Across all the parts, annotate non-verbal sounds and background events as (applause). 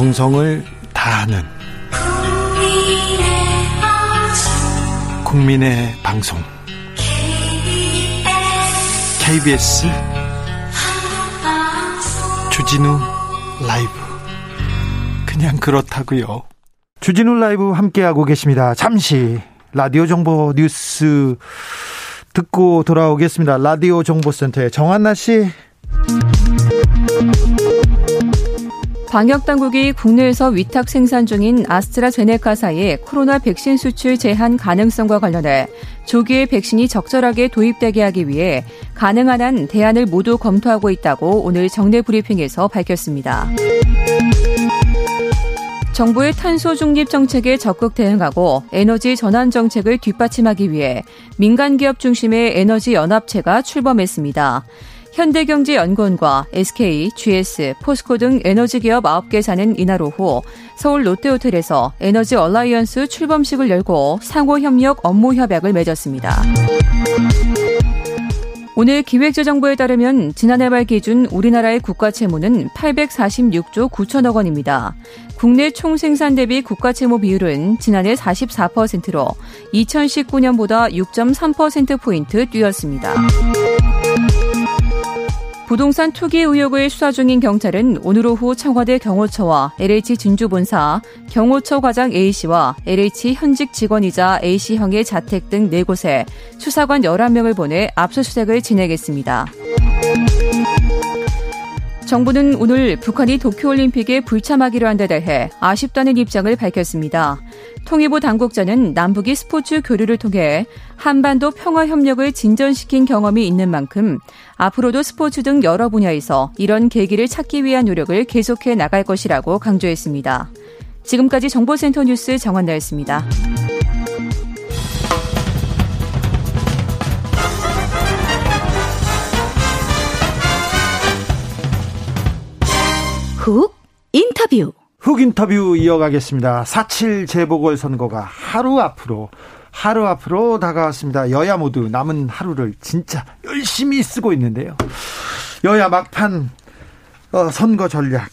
정성을 다하는 국민의 방송 KBS 주진우 라이브 그냥 그렇다고요. 주진우 라이브 함께하고 계십니다. 잠시 라디오 정보 뉴스 듣고 돌아오겠습니다. 라디오 정보센터의 정한나 씨. 방역 당국이 국내에서 위탁 생산 중인 아스트라제네카사의 코로나 백신 수출 제한 가능성과 관련해 조기에 백신이 적절하게 도입되게 하기 위해 가능한 한 대안을 모두 검토하고 있다고 오늘 정례 브리핑에서 밝혔습니다. 정부의 탄소 중립 정책에 적극 대응하고 에너지 전환 정책을 뒷받침하기 위해 민간 기업 중심의 에너지 연합체가 출범했습니다. 현대경제연구원과 SK, GS, 포스코 등 에너지 기업 9개 사는 이날 오후 서울 롯데호텔에서 에너지 얼라이언스 출범식을 열고 상호 협력 업무 협약을 맺었습니다. 오늘 기획재정부에 따르면 지난해 말 기준 우리나라의 국가 채무는 846조 9천억 원입니다. 국내 총생산 대비 국가 채무 비율은 지난해 44%로 2019년보다 6.3%포인트 뛰었습니다. 부동산 투기 의혹을 수사 중인 경찰은 오늘 오후 청와대 경호처와 LH 진주본사, 경호처 과장 A씨와 LH 현직 직원이자 A씨형의 자택 등 4곳에 수사관 11명을 보내 압수수색을 진행했습니다. 정부는 오늘 북한이 도쿄올림픽에 불참하기로 한 데 대해 아쉽다는 입장을 밝혔습니다. 통일부 당국자는 남북이 스포츠 교류를 통해 한반도 평화 협력을 진전시킨 경험이 있는 만큼 앞으로도 스포츠 등 여러 분야에서 이런 계기를 찾기 위한 노력을 계속해 나갈 것이라고 강조했습니다. 지금까지 정보센터 뉴스 정한나였습니다. 훅 인터뷰 훅 인터뷰 이어가겠습니다. 4.7 재보궐선거가 하루 앞으로 하루 앞으로 다가왔습니다. 여야 모두 남은 하루를 진짜 열심히 쓰고 있는데요. 여야 막판 어, 선거 전략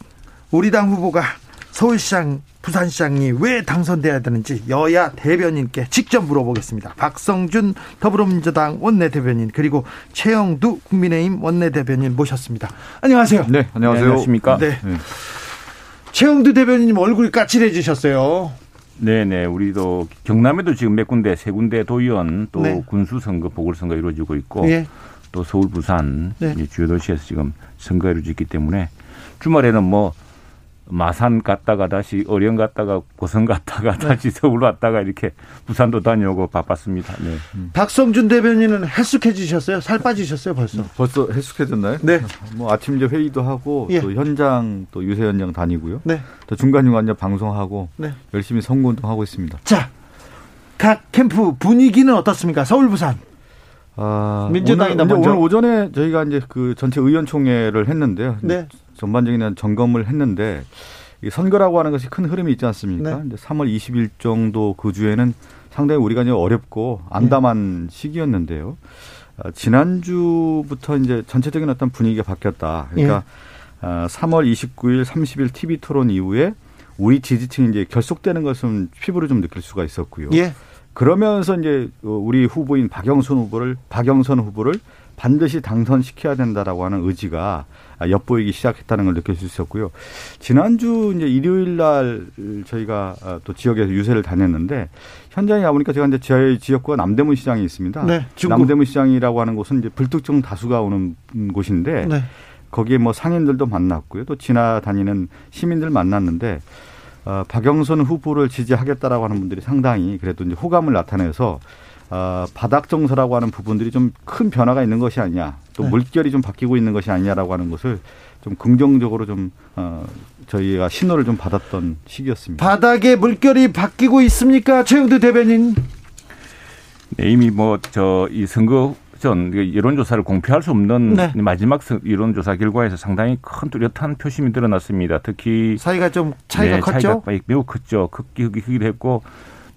우리 당 후보가 서울시장 부산시장이 왜 당선돼야 되는지 여야 대변인께 직접 물어보겠습니다. 박성준 더불어민주당 원내대변인 그리고 최영두 국민의힘 원내대변인 모셨습니다. 안녕하세요. 네, 안녕하세요. 네, 안녕하십니까? 네. 네. 최영두 대변인님 얼굴 까칠해지셨어요. 네네. 우리도 경남에도 지금 몇 군데, 세 군데 도의원 또 네. 군수 선거, 보궐선거 이루어지고 있고 예. 또 서울, 부산 네. 주요 도시에서 지금 선거가 이루어지기 때문에 주말에는 뭐 마산 갔다가 다시 어령 갔다가 고성 갔다가 네. 다시 서울 왔다가 이렇게 부산도 다녀오고 바빴습니다. 네. 음. 박성준 대변인은 헬쑥해지셨어요? 살 빠지셨어요 벌써? 벌써 헬쑥해졌나요? 네. 뭐 아침 이제 회의도 하고 예. 또 현장 또 유세 현장 다니고요. 네. 또 중간 중간 방송하고 네. 열심히 선거운동 하고 있습니다. 자, 각 캠프 분위기는 어떻습니까? 서울 부산. 아, 민주당이나 오늘, 오늘 오전에 저희가 이제 그 전체 의원총회를 했는데요. 네. 전반적인 점검을 했는데 이 선거라고 하는 것이 큰 흐름이 있지 않습니까? 네. 이제 3월 20일 정도 그 주에는 상당히 우리가 이제 어렵고 암담한 네. 시기였는데요. 어, 지난주부터 이제 전체적인 어떤 분위기가 바뀌었다. 그러니까 예. 어, 3월 29일, 30일 TV 토론 이후에 우리 지지층이 이제 결속되는 것은 피부로 좀 느낄 수가 있었고요. 예. 그러면서 이제 어, 우리 후보인 박영선 후보를 박영선 후보를 반드시 당선시켜야 된다라고 하는 의지가 엿보이기 시작했다는 걸 느낄 수 있었고요. 지난주 이제 일요일 날 저희가 어, 또 지역에서 유세를 다녔는데 현장에 가보니까 제가 이제 저희 지역구가 남대문 시장이 있습니다. 네, 남대문 시장이라고 하는 곳은 이제 불특정 다수가 오는 곳인데 네. 거기에 뭐 상인들도 만났고요. 또 지나다니는 시민들 만났는데 어, 박영선 후보를 지지하겠다라고 하는 분들이 상당히 그래도 이제 호감을 나타내서 어, 바닥 정서라고 하는 부분들이 좀 큰 변화가 있는 것이 아니냐, 또 네. 물결이 좀 바뀌고 있는 것이 아니냐라고 하는 것을 좀 긍정적으로 좀 어, 저희가 신호를 좀 받았던 시기였습니다. 바닥에 물결이 바뀌고 있습니까, 최영두 대변인? 네, 이미 뭐 저 이 선거 전 여론조사를 공표할 수 없는 네. 마지막 여론조사 결과에서 상당히 큰 뚜렷한 표심이 드러났습니다. 특히 사이가 좀 차이가 네, 컸죠. 차이가 매우 컸죠. 크기 크기도 했고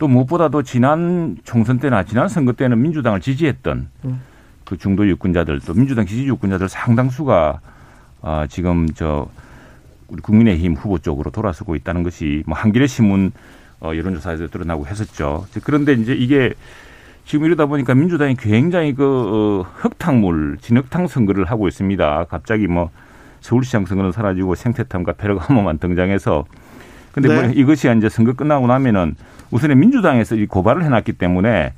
또 무엇보다도 지난 총선 때나 지난 선거 때는 민주당을 지지했던 음. 그 중도 유권자들 또 민주당 지지 유권자들 상당수가 아 지금 저 우리 국민의힘 후보 쪽으로 돌아서고 있다는 것이 뭐 한겨레 신문 어, 여론조사에서 드러나고 했었죠. 그런데 이제 이게 지금 이러다 보니까 민주당이 굉장히 그 어, 흙탕물 진흙탕 선거를 하고 있습니다. 갑자기 뭐 서울시장 선거는 사라지고 생태탐과 페르가모만 등장해서 근데 뭐 네. 뭐 이것이 이제 선거 끝나고 나면은 우선에 민주당에서 이 고발을 해놨기 때문에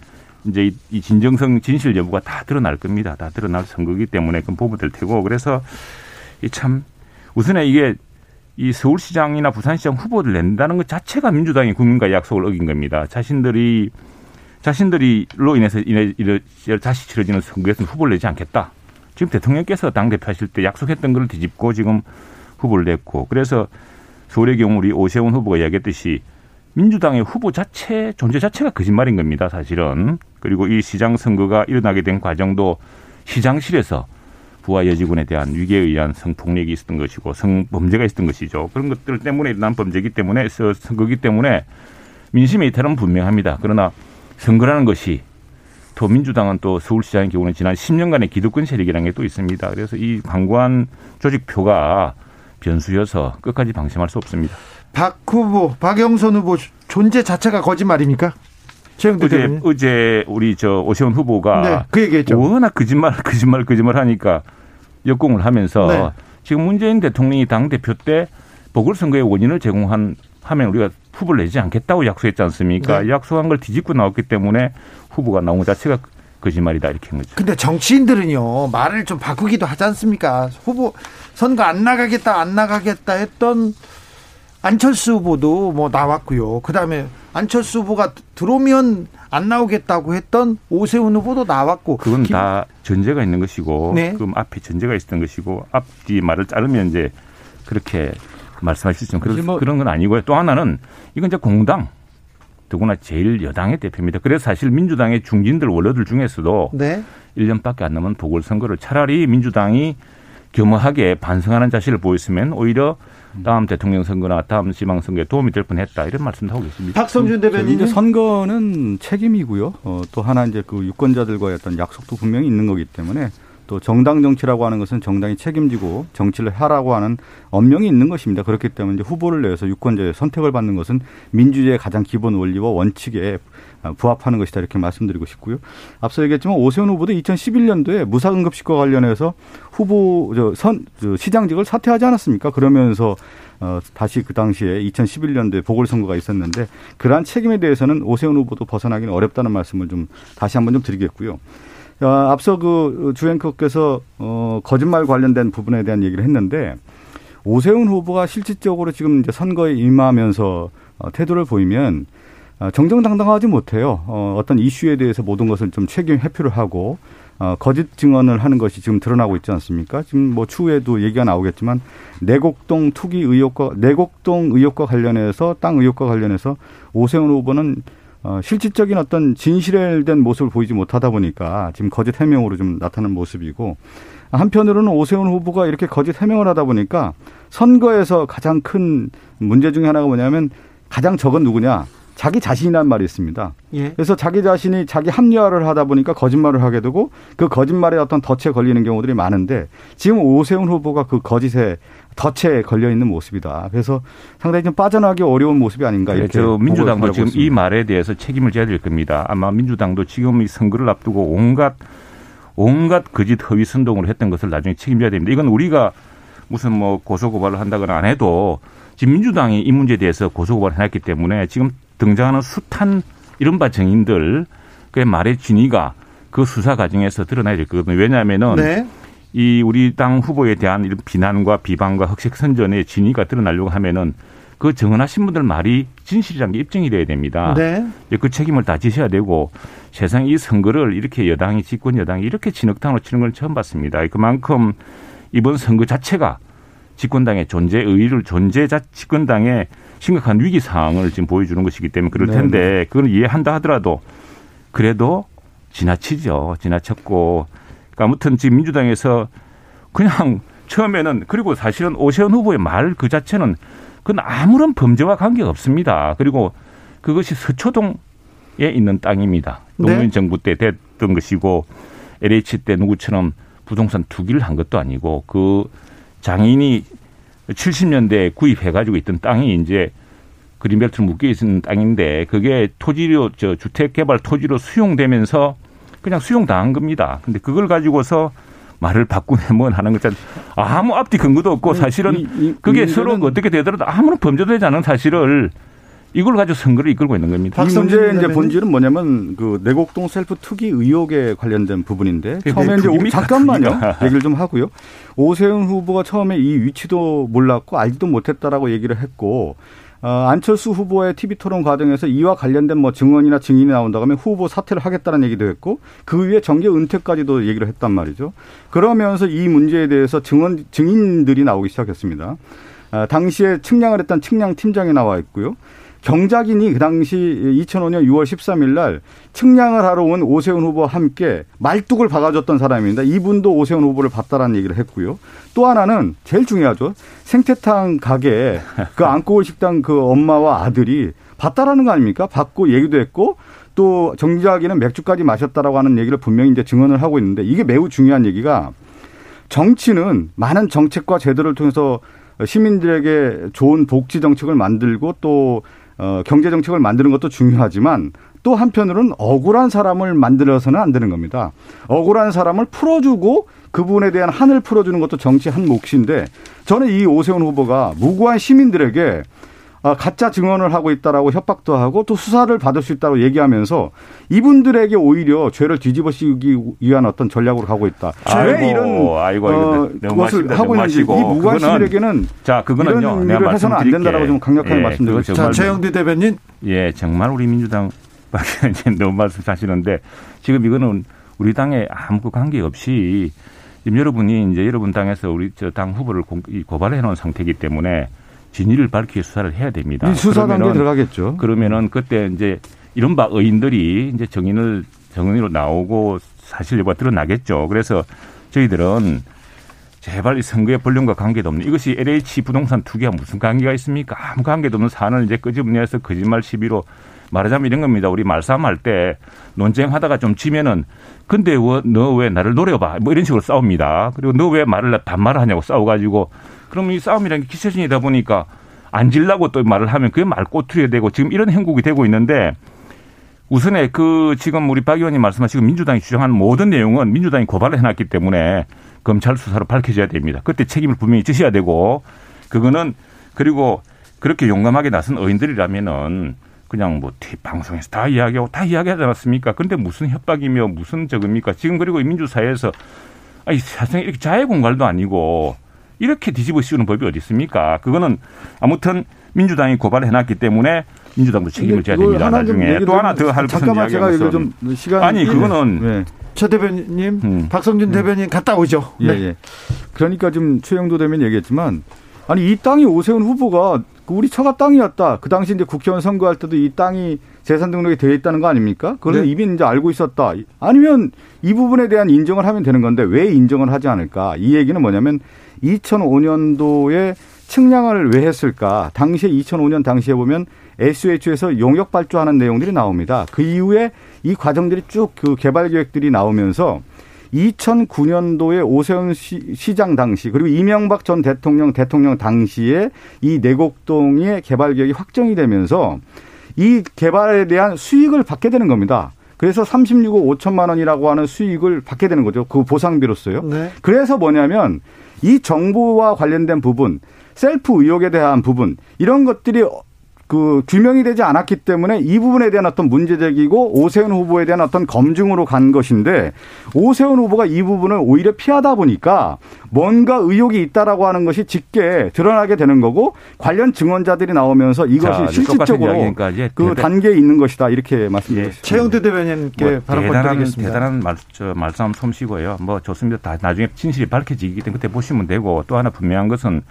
이제 이 진정성 진실 여부가 다 드러날 겁니다. 다 드러날 선거기 때문에 그건 보면 될 테고 그래서 이 참 우선에 이게 이 서울시장이나 부산시장 후보를 낸다는 것 자체가 민주당이 국민과 약속을 어긴 겁니다. 자신들이 자신들이로 인해서 이래 다시 치러지는 선거에서는 후보를 내지 않겠다. 지금 대통령께서 당 대표 하실 때 약속했던 걸 뒤집고 지금 후보를 냈고 그래서 서울의 경우 우리 오세훈 후보가 이야기했듯이 민주당의 후보 자체 존재 자체가 거짓말인 겁니다. 사실은 그리고 이 시장 선거가 일어나게 된 과정도 시장실에서 부하 여직원에 대한 위계에 의한 성폭력이 있었던 것이고 성범죄가 있었던 것이죠. 그런 것들 때문에 일어난 범죄이기 때문에 선거기 때문에 민심의 이탈은 분명합니다. 그러나 선거라는 것이 또 민주당은 또 서울시장의 경우는 지난 10년간의 기득권 세력이라는 게 또 있습니다. 그래서 이 광고한 조직표가 변수여서 끝까지 방심할 수 없습니다. 박 후보, 박영선 후보 존재 자체가 거짓말입니까? 어제, 어제 우리 저 오세훈 후보가 네, 그 얘기했죠. 워낙 거짓말, 거짓말, 거짓말 하니까 역공을 하면서 네. 지금 문재인 대통령이 당 대표 때 보궐선거의 원인을 제공한 하면 우리가 후보를 내지 않겠다고 약속했지 않습니까? 네. 약속한 걸 뒤집고 나왔기 때문에 후보가 나온 것 자체가 거짓말이다 이렇게 한 거죠. 근데 정치인들은요 말을 좀 바꾸기도 하지 않습니까? 후보 선거 안 나가겠다 안 나가겠다 했던 안철수 후보도 뭐 나왔고요. 그다음에 안철수 후보가 들어오면 안 나오겠다고 했던 오세훈 후보도 나왔고 그건 김... 다 전제가 있는 것이고 네. 그 앞에 전제가 있었던 것이고 앞뒤 말을 자르면 이제 그렇게 말씀하실 수 있지만 그런, 뭐... 그런 건 아니고요. 또 하나는 이건 이제 공당 더구나 제일 여당의 대표입니다. 그래서 사실 민주당의 중진들 원로들 중에서도 네. 1년밖에 안 남은 보궐선거를 차라리 민주당이 겸허하게 반성하는 자세를 보였으면 오히려 다음 대통령 선거나 다음 지방선거에 도움이 될 뻔했다 이런 말씀도 하고 계십니다. 박성준 대변인 이제 선거는 책임이고요. 어, 또 하나 이제 그 유권자들과의 어떤 약속도 분명히 있는 거기 때문에 또 정당 정치라고 하는 것은 정당이 책임지고 정치를 하라고 하는 엄명이 있는 것입니다. 그렇기 때문에 이제 후보를 내서 유권자의 선택을 받는 것은 민주주의의 가장 기본 원리와 원칙에 부합하는 것이다 이렇게 말씀드리고 싶고요. 앞서 얘기했지만 오세훈 후보도 2011년도에 무사응급식과 관련해서 후보 저선 시장직을 사퇴하지 않았습니까? 그러면서 어, 다시 그 당시에 2011년도에 보궐선거가 있었는데 그러한 책임에 대해서는 오세훈 후보도 벗어나기는 어렵다는 말씀을 좀 다시 한번 좀 드리겠고요. 어, 앞서 그 주앵커께서 어, 거짓말 관련된 부분에 대한 얘기를 했는데 오세훈 후보가 실질적으로 지금 이제 선거에 임하면서 어, 태도를 보이면 어, 정정당당하지 못해요. 어, 어떤 이슈에 대해서 모든 것을 좀 책임 회피를 하고 어, 거짓 증언을 하는 것이 지금 드러나고 있지 않습니까? 지금 뭐 추후에도 얘기가 나오겠지만 내곡동 투기 의혹과 내곡동 의혹과 관련해서 땅 의혹과 관련해서 오세훈 후보는 어, 실질적인 어떤 진실된 모습을 보이지 못하다 보니까 지금 거짓 해명으로 좀 나타나는 모습이고 한편으로는 오세훈 후보가 이렇게 거짓 해명을 하다 보니까 선거에서 가장 큰 문제 중에 하나가 뭐냐면 가장 적은 누구냐 자기 자신이란 말이 있습니다. 예. 그래서 자기 자신이 자기 합리화를 하다 보니까 거짓말을 하게 되고 그 거짓말에 어떤 덫에 걸리는 경우들이 많은데 지금 오세훈 후보가 그 거짓에 덫에 걸려 있는 모습이다. 그래서 상당히 좀 빠져나가기 어려운 모습이 아닌가 이렇게. 저 민주당도 지금 있습니다. 이 말에 대해서 책임을 져야 될 겁니다. 아마 민주당도 지금 이 선거를 앞두고 온갖 온갖 거짓 허위 선동을 했던 것을 나중에 책임져야 됩니다. 이건 우리가 무슨 뭐 고소 고발을 한다거나 안 해도 지금 민주당이 이 문제에 대해서 고소 고발을 해놨기 때문에 지금 등장하는 숱한 이른바 정인들 그 말의 진위가 그 수사 과정에서 드러나야 될 거거든요. 왜냐하면은 네. 이 우리 당 후보에 대한 이런 비난과 비방과 흑색 선전의 진위가 드러나려고 하면은 그 정언하신 분들 말이 진실이라는 게 입증이 돼야 됩니다. 네. 그 책임을 다 지셔야 되고 세상 이 선거를 이렇게 여당이 집권 여당이 이렇게 진흙탕으로 치는 걸 처음 봤습니다. 그만큼 이번 선거 자체가 집권당의 존재 의의를 존재 자 집권당의 심각한 위기 상황을 지금 보여주는 것이기 때문에 그럴 네, 텐데 네. 그걸 이해한다 하더라도 그래도 지나치죠. 지나쳤고 그러니까 아무튼 지금 민주당에서 그냥 처음에는 그리고 사실은 오세훈 후보의 말 그 자체는 그건 아무런 범죄와 관계가 없습니다. 그리고 그것이 서초동에 있는 땅입니다. 네. 노무현 네. 정부 때 됐던 것이고 LH 때 누구처럼 부동산 투기를 한 것도 아니고 그 장인이 70년대에 구입해가지고 있던 땅이 이제 그린벨트로 묶여 있는 땅인데 그게 토지로 저 주택 개발 토지로 수용되면서 그냥 수용당한 겁니다. 근데 그걸 가지고서 말을 바꾸네 뭐 하는 것은 아무 앞뒤 근거도 없고 사실은 그게 서로 어떻게 되더라도 아무런 범죄도 되지 않은 사실을 이걸 가지고 선거를 이끌고 있는 겁니다. 이 문제의 이제 본질은 뭐냐면 그 내곡동 셀프 투기 의혹에 관련된 부분인데 처음에 이제 오, 잠깐만요. (laughs) 얘기를 좀 하고요. 오세훈 후보가 처음에 이 위치도 몰랐고 알지도 못했다라고 얘기를 했고 어, 안철수 후보의 TV 토론 과정에서 이와 관련된 뭐 증언이나 증인이 나온다고 하면 후보 사퇴를 하겠다는 얘기도 했고 그 위에 정계 은퇴까지도 얘기를 했단 말이죠. 그러면서 이 문제에 대해서 증언 증인들이 나오기 시작했습니다. 아, 당시에 측량을 했던 측량 팀장이 나와 있고요. 경작인이 그 당시 2005년 6월 13일 날 측량을 하러 온 오세훈 후보와 함께 말뚝을 박아줬던 사람입니다. 이분도 오세훈 후보를 봤다라는 얘기를 했고요. 또 하나는 제일 중요하죠. 생태탕 가게 그 안고올 식당 그 엄마와 아들이 봤다라는 거 아닙니까? 봤고 얘기도 했고 또 정작이는 맥주까지 마셨다라고 하는 얘기를 분명히 이제 증언을 하고 있는데 이게 매우 중요한 얘기가 정치는 많은 정책과 제도를 통해서 시민들에게 좋은 복지 정책을 만들고 또 어, 경제 정책을 만드는 것도 중요하지만 또 한편으로는 억울한 사람을 만들어서는 안 되는 겁니다. 억울한 사람을 풀어주고 그분에 대한 한을 풀어주는 것도 정치 한 몫인데 저는 이 오세훈 후보가 무고한 시민들에게 아, 가짜 증언을 하고 있다라고 협박도 하고 또 수사를 받을 수 있다고 얘기하면서 이분들에게 오히려 죄를 뒤집어 씌우기 위한 어떤 전략으로 가고 있다. 아이고, 왜 이런 아이고, 어, 것을 하고 있는지 이 무관 시민에게는 자 그거는요. 이런 일을 해서는 안 된다라고 좀 강력하게 예, 말씀드리고 자 최영두 대변인 예 정말 우리 민주당 밖에 (laughs) 너무 말씀하시는데 지금 이거는 우리 당에 아무 관계 없이 지금 여러분이 이제 여러분 당에서 우리 저 당 후보를 고 발해 놓은 상태이기 때문에 진위를 밝히 수사를 해야 됩니다. 수사 단계 들어가겠죠. 그러면은 그때 이제 이른바 의인들이 이제 정인을 정인으로 나오고 사실 여부가 드러나겠죠. 그래서 저희들은 제발 이 선거의 본령과 관계도 없는 이것이 LH 부동산 투기와 무슨 관계가 있습니까? 아무 관계도 없는 사안을 이제 끄집어내서 거짓말 시비로 말하자면 이런 겁니다. 우리 말싸움할 때 논쟁하다가 좀 지면은 근데 너 왜 나를 노려봐 뭐 이런 식으로 싸웁니다. 그리고 너 왜 말을 반말하냐고 싸워가지고 그러면 이 싸움이라는 게 기세전이다 보니까 안 질라고 또 말을 하면 그게 말꼬투리가 되고 지금 이런 행국이 되고 있는데 우선에 그 지금 우리 박 의원님 말씀하시고 민주당이 주장하는 모든 내용은 민주당이 고발을 해놨기 때문에 검찰 수사로 밝혀져야 됩니다. 그때 책임을 분명히 지셔야 되고 그거는 그리고 그렇게 용감하게 나선 의원들이라면은 그냥 뭐 방송에서 다 이야기하고 다 이야기하지 않았습니까? 근데 무슨 협박이며 무슨 적입니까? 지금 그리고 민주사회에서 아니 사실 이렇게 자해 공갈도 아니고 이렇게 뒤집어 씌우는 법이 어디 있습니까? 그거는 아무튼 민주당이 고발을 해놨기 때문에 민주당도 책임을 져야 됩니다. 나중에 또 하나 더 할 것은 이야기하면서 좀 시간 아니 그거는 네. 최 대변인, 음. 박성준 음. 대변인 갔다 오죠. 예, 네. 예. 그러니까 지금 최영도 대변인 얘기했지만 아니 이 땅이 오세훈 후보가 우리 처가 땅이었다. 그 당시 이제 국회의원 선거할 때도 이 땅이 재산 등록이 되어 있다는 거 아닙니까? 그걸 네. 이미 이제 알고 있었다. 아니면 이 부분에 대한 인정을 하면 되는 건데 왜 인정을 하지 않을까? 이 얘기는 뭐냐면 2005년도에 측량을 왜 했을까? 당시에 2005년 당시에 보면 SH에서 용역 발주하는 내용들이 나옵니다. 그 이후에 이 과정들이 쭉 그 개발 계획들이 나오면서 2009년도에 오세훈 시, 장 당시 그리고 이명박 전 대통령 대통령 당시에 이 내곡동의 개발 계획이 확정이 되면서 이 개발에 대한 수익을 받게 되는 겁니다. 그래서 36억 5천만 원이라고 하는 수익을 받게 되는 거죠. 그 보상비로서요. 네. 그래서 뭐냐면 이 정보와 관련된 부분, 셀프 의혹에 대한 부분 이런 것들이 그 규명이 되지 않았기 때문에 이 부분에 대한 어떤 문제 제기고 오세훈 후보에 대한 어떤 검증으로 간 것인데 오세훈 후보가 이 부분을 오히려 피하다 보니까 뭔가 의혹이 있다라고 하는 것이 짙게 드러나게 되는 거고 관련 증언자들이 나오면서 이것이 자, 실질적으로 그 단계에 있는 것이다 이렇게 말씀드렸습니다. 예, 최영대 대변인께 뭐 바로 대단한 대단한 말, 저, 말싸움 솜씨고요. 뭐 좋습니다. 다 나중에 진실이 밝혀지기 때문에 그때 보시면 되고 또 하나 분명한 것은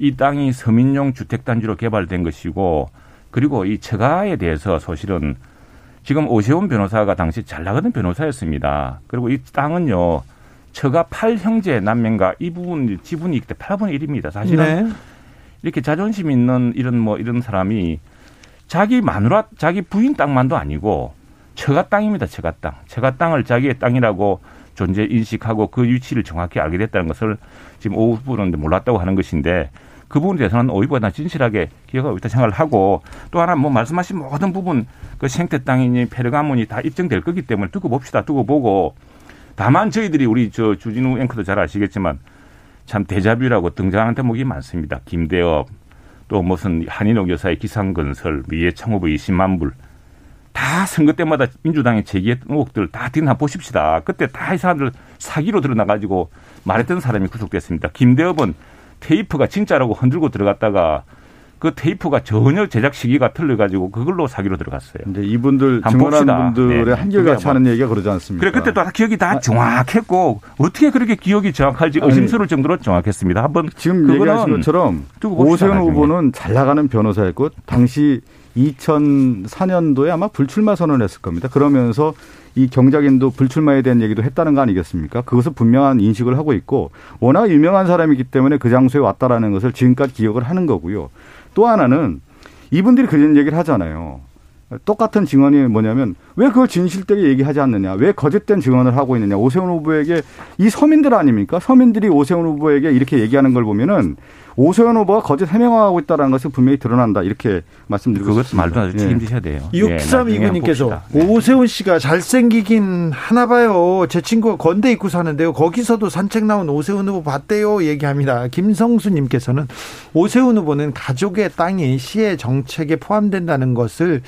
이 땅이 서민용 주택단지로 개발된 것이고 그리고 이 처가에 대해서 사실은 지금 오세훈 변호사가 당시 잘 나가는 변호사였습니다. 그리고 이 땅은요, 처가 8형제 남매가 이 부분 지분이 이때 8분의 1입니다. 사실은 네. 이렇게 자존심 있는 이런 뭐 이런 사람이 자기 마누라, 자기 부인 땅만도 아니고 처가 땅입니다. 처가 땅. 처가 땅을 자기의 땅이라고 존재 인식하고 그 위치를 정확히 알게 됐다는 것을 지금 오 후보는 몰랐다고 하는 것인데 그 부분에 대해서는 오히려 진실하게 기억하고 있다 생각을 하고 또 하나 뭐 말씀하신 모든 부분 그 생태 땅이니 페르가몬이 다 입증될 거기 때문에 두고 봅시다. 두고 보고 다만 저희들이 우리 저 주진우 앵커도 잘 아시겠지만 참 대자뷰라고 등장하는 대목이 많습니다. 김대업 또 무슨 한인옥 여사의 기상건설 미래창업의 20만 불. 다 선거 때마다 민주당이 제기했던 의혹들 다 뒤나 보십시다. 그때 다 이 사람들 사기로 드러나가지고 말했던 사람이 구속됐습니다. 김대업은 테이프가 진짜라고 흔들고 들어갔다가 그 테이프가 전혀 제작 시기가 틀려가지고 그걸로 사기로 들어갔어요. 근데 이분들 증언한 분들의 네. 한결같이 하는 얘기가 그러지 않습니까? 그래 그때 또 기억이 다 아, 정확했고 어떻게 그렇게 기억이 정확할지 의심스러울 정도로 정확했습니다. 한번 지금 얘기하신 것처럼 오세훈 후보는 잘 나가는 변호사였고 당시 2004년도에 아마 불출마 선언을 했을 겁니다. 그러면서 이 경작인도 불출마에 대한 얘기도 했다는 거 아니겠습니까? 그것을 분명한 인식을 하고 있고 워낙 유명한 사람이기 때문에 그 장소에 왔다라는 것을 지금까지 기억을 하는 거고요. 또 하나는 이분들이 그런 얘기를 하잖아요. 똑같은 증언이 뭐냐면 왜 그걸 진실되게 얘기하지 않느냐? 왜 거짓된 증언을 하고 있느냐? 오세훈 후보에게 이 서민들 아닙니까? 서민들이 오세훈 후보에게 이렇게 얘기하는 걸 보면은 오세훈 후보가 거짓 해명하고 있다는 것이 분명히 드러난다 이렇게 말씀드리고 그것 말도 아주 예. 책임지셔야 돼요. 6329님께서 예, 오세훈 씨가 잘생기긴 하나 봐요. 제 친구가 건대 입구 사는데요. 거기서도 산책 나온 오세훈 후보 봤대요. 얘기합니다. 김성수님께서는 오세훈 후보는 가족의 땅이 시의 정책에 포함된다는 것을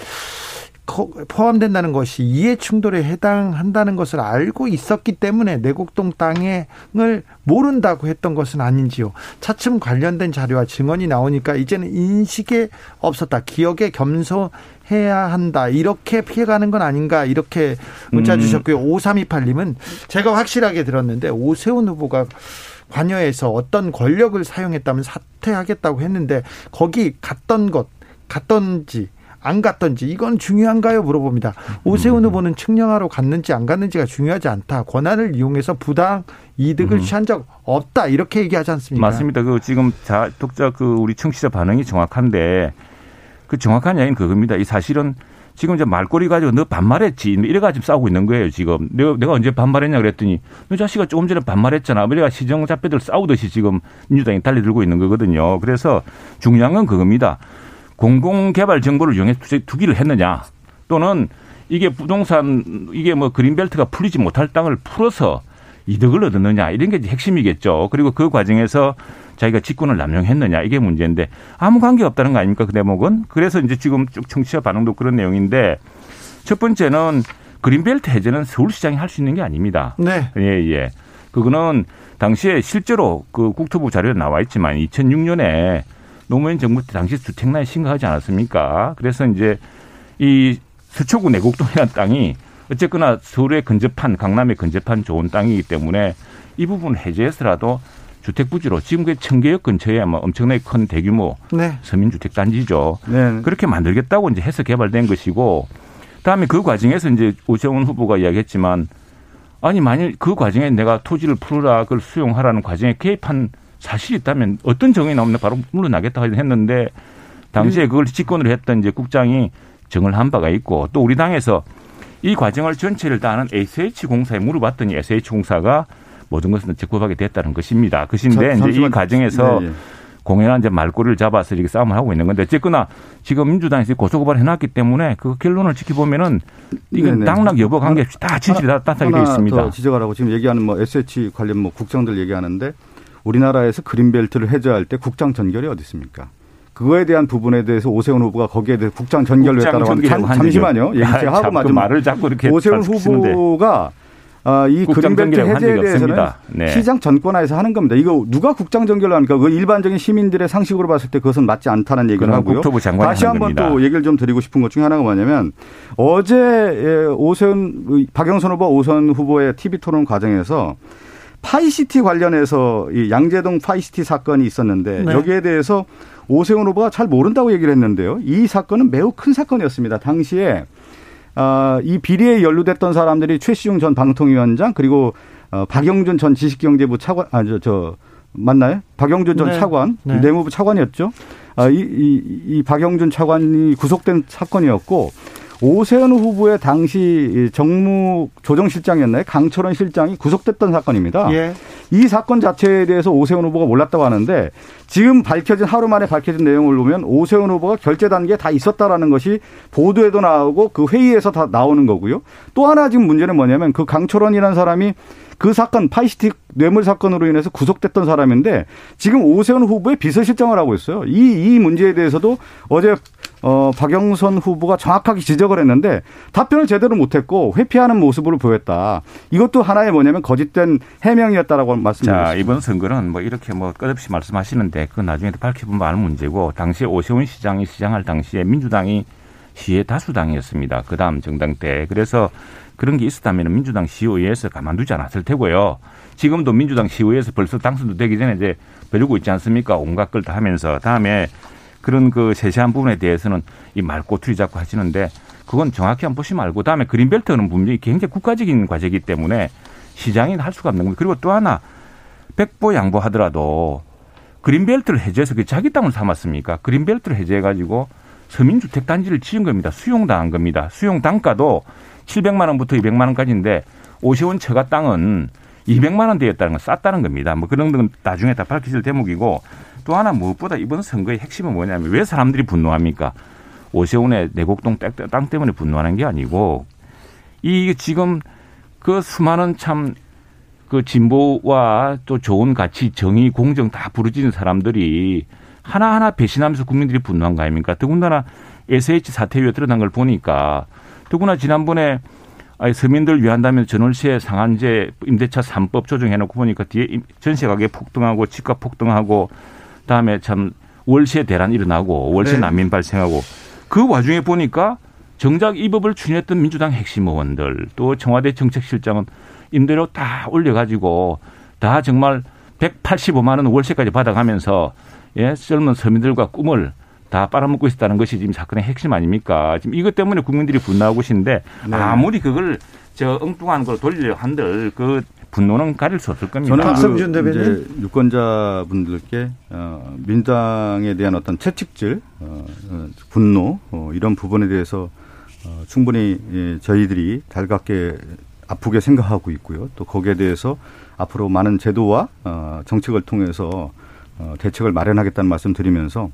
포함된다는 것이 이해 충돌에 해당한다는 것을 알고 있었기 때문에 내곡동 땅을 모른다고 했던 것은 아닌지요. 차츰 관련된 자료와 증언이 나오니까 이제는 인식에 없었다. 기억에 겸손해야 한다. 이렇게 피해가는 건 아닌가. 이렇게 문자 음. 주셨고요. 5328님은 제가 확실하게 들었는데 오세훈 후보가 관여해서 어떤 권력을 사용했다면 사퇴하겠다고 했는데 거기 갔던 것 갔던지 안 갔던지 이건 중요한가요? 물어봅니다. 오세훈 음. 후보는 측량하러 갔는지 안 갔는지가 중요하지 않다. 권한을 이용해서 부당 이득을 음. 취한 적 없다. 이렇게 얘기하지 않습니까? 맞습니다. 그 지금 자 독자 그 우리 청취자 반응이 정확한데 그 정확한 이야기는 그겁니다. 이 사실은 지금 이제 말꼬리 가지고 너 반말했지 이래가지고 싸우고 있는 거예요 지금 내가 내가 언제 반말했냐 그랬더니 너 자식아 조금 전에 반말했잖아 우리가 시정잡배들 싸우듯이 지금 민주당이 달려들고 있는 거거든요 그래서 중요한 건 그겁니다 공공개발 정보를 이용해 투기를 했느냐 또는 이게 부동산 이게 뭐 그린벨트가 풀리지 못할 땅을 풀어서 이득을 얻었느냐 이런 게 핵심이겠죠. 그리고 그 과정에서 자기가 직권을 남용했느냐 이게 문제인데 아무 관계 없다는 거 아닙니까 그 대목은 그래서 이제 지금 쭉 청취자 반응도 그런 내용인데 첫 번째는 그린벨트 해제는 서울시장이 할 수 있는 게 아닙니다. 네. 예, 예. 그거는 당시에 실제로 그 국토부 자료에 나와 있지만 2006년에 노무현 정부 때 당시 주택난이 심각하지 않았습니까? 그래서 이제 이 서초구 내곡동이라는 땅이 어쨌거나 서울에 근접한 강남에 근접한 좋은 땅이기 때문에 이 부분 해제해서라도 주택 부지로 지금 그 청계역 근처에 아마 엄청나게 큰 대규모 네. 서민주택 단지죠. 네. 그렇게 만들겠다고 이제 해서 개발된 것이고 그다음에 그 과정에서 이제 오세훈 후보가 이야기했지만 아니 만일 그 과정에 내가 토지를 풀어라 그걸 수용하라는 과정에 개입한 사실이 있다면 어떤 정황이 나오면 바로 물러나겠다 했는데 당시에 그걸 직권으로 했던 이제 국장이 정을 한 바가 있고 또 우리 당에서 이 과정을 전체를 다 아는 SH공사에 물어봤더니 SH공사가 모든 것은 적법하게 됐다는 것입니다. 그것인데 이제 이 과정에서 네, 네. 공연한 이제 말꼬리를 잡아서 이렇게 싸움을 하고 있는 건데 어쨌거나 지금 민주당에서 고소고발 해놨기 때문에 그 결론을 지켜보면은 이건 네, 당락 여부 관계없이 다 진실이 다 따뜻하게 되어 있습니다. 지적하라고 지금 얘기하는 뭐 SH 관련 뭐 국장들 얘기하는데 우리나라에서 그린벨트를 해제할 때 국장 전결이 어디 있습니까? 그거에 대한 부분에 대해서 오세훈 후보가 거기에 대해 국장 전결을 했다고 하는 잠시만요. 얘기 제가 하고 마지막 말을 자꾸 이렇게 오세훈 후보가 아, 이 그린벨트 해제에 대해서는 네. 시장 전권하에서 하는 겁니다. 이거 누가 국장 전결을 합니까? 그 일반적인 시민들의 상식으로 봤을 때 그것은 맞지 않다는 얘기를 하고요. 다시 한번 또 얘기를 좀 드리고 싶은 것 중에 하나가 뭐냐면 어제 예, 오세훈 박영선 후보 오선 후보의 TV 토론 과정에서 파이시티 관련해서 이 양재동 파이시티 사건이 있었는데 네. 여기에 대해서 오세훈 후보가 잘 모른다고 얘기를 했는데요. 이 사건은 매우 큰 사건이었습니다. 당시에 어, 이 비리에 연루됐던 사람들이 최시중 전 방통위원장 그리고 어, 박영준 전 지식경제부 차관 아저 저 맞나요? 박영준 전 네. 차관 네. 내무부 차관이었죠. 아, 이, 이, 이 박영준 차관이 구속된 사건이었고 오세훈 후보의 당시 정무 조정실장이었나요? 강철원 실장이 구속됐던 사건입니다. 예. 이 사건 자체에 대해서 오세훈 후보가 몰랐다고 하는데 지금 밝혀진 하루 만에 밝혀진 내용을 보면 오세훈 후보가 결제 단계에 다 있었다라는 것이 보도에도 나오고 그 회의에서 다 나오는 거고요. 또 하나 지금 문제는 뭐냐면 그 강철원이라는 사람이 그 사건 파이스틱 뇌물 사건으로 인해서 구속됐던 사람인데 지금 오세훈 후보의 비서실장을 하고 있어요. 이, 이 문제에 대해서도 어제 어, 박영선 후보가 정확하게 지적을 했는데 답변을 제대로 못했고 회피하는 모습으로 보였다. 이것도 하나의 뭐냐면 거짓된 해명이었다라고 말씀드렸습니다. 자 이번 선거는 뭐 이렇게 뭐 끝없이 말씀하시는데 그 나중에 밝혀보면 아는 문제고 당시에 오세훈 시장이 시장할 당시에 민주당이 시의 다수당이었습니다. 그 다음 정당 때 그래서 그런 게 있었다면 민주당 시의회에서 가만두지 않았을 테고요. 지금도 민주당 시의회에서 벌써 당선도 되기 전에 이제 배우고 있지 않습니까? 온갖 걸 다 하면서 다음에 그런 그 세세한 부분에 대해서는 이 말꼬투리 잡고 하시는데 그건 정확히 한번 보시면 알고 다음에 그린벨트는 분명히 굉장히 국가적인 과제이기 때문에 시장이 할 수가 없는 겁니다. 그리고 또 하나 백보 양보하더라도 그린벨트를 해제해서 그 자기 땅을 삼았습니까? 그린벨트를 해제해가지고 서민주택 단지를 지은 겁니다. 수용당한 겁니다. 수용 단가도 700만 원부터 200만 원까지인데 오세훈 처가 땅은 200만 원대였다는 건 쌌다는 겁니다. 뭐 그런 건 나중에 다 밝혀질 대목이고 또 하나 무엇보다 이번 선거의 핵심은 뭐냐면 왜 사람들이 분노합니까? 오세훈의 내곡동 땅 때문에 분노하는 게 아니고 이 지금 그 수많은 참 그 진보와 또 좋은 가치, 정의, 공정 다 부르짖는 사람들이 하나하나 배신하면서 국민들이 분노한 거 아닙니까? 더군다나 SH 사태 위에 드러난 걸 보니까 더구나 지난번에 아니 서민들 위한다면 전월세 상한제 임대차 3법 조정해놓고 보니까 뒤에 전세 가격 폭등하고 집값 폭등하고 다음에 참 월세 대란 일어나고 월세 네. 난민 발생하고 그 와중에 보니까 정작 이 법을 추진했던 민주당 핵심 의원들 또 청와대 정책실장은 임대료 다 올려가지고 다 정말 185만 원 월세까지 받아가면서 예 젊은 서민들과 꿈을 다 빨아먹고 있다는 것이 지금 사건의 핵심 아닙니까? 지금 이것 때문에 국민들이 분노하고 계신데 네. 아무리 그걸 저 엉뚱한 걸 돌리려 한들 그 분노는 가릴 수 없을 겁니다. 저는 박성준 그 대변인 유권자분들께 어, 민당에 대한 어떤 채찍질, 어, 어, 분노 어, 이런 부분에 대해서 어, 충분히 예, 저희들이 달갑게 아프게 생각하고 있고요. 또 거기에 대해서 앞으로 많은 제도와 어, 정책을 통해서 어, 대책을 마련하겠다는 말씀 드리면서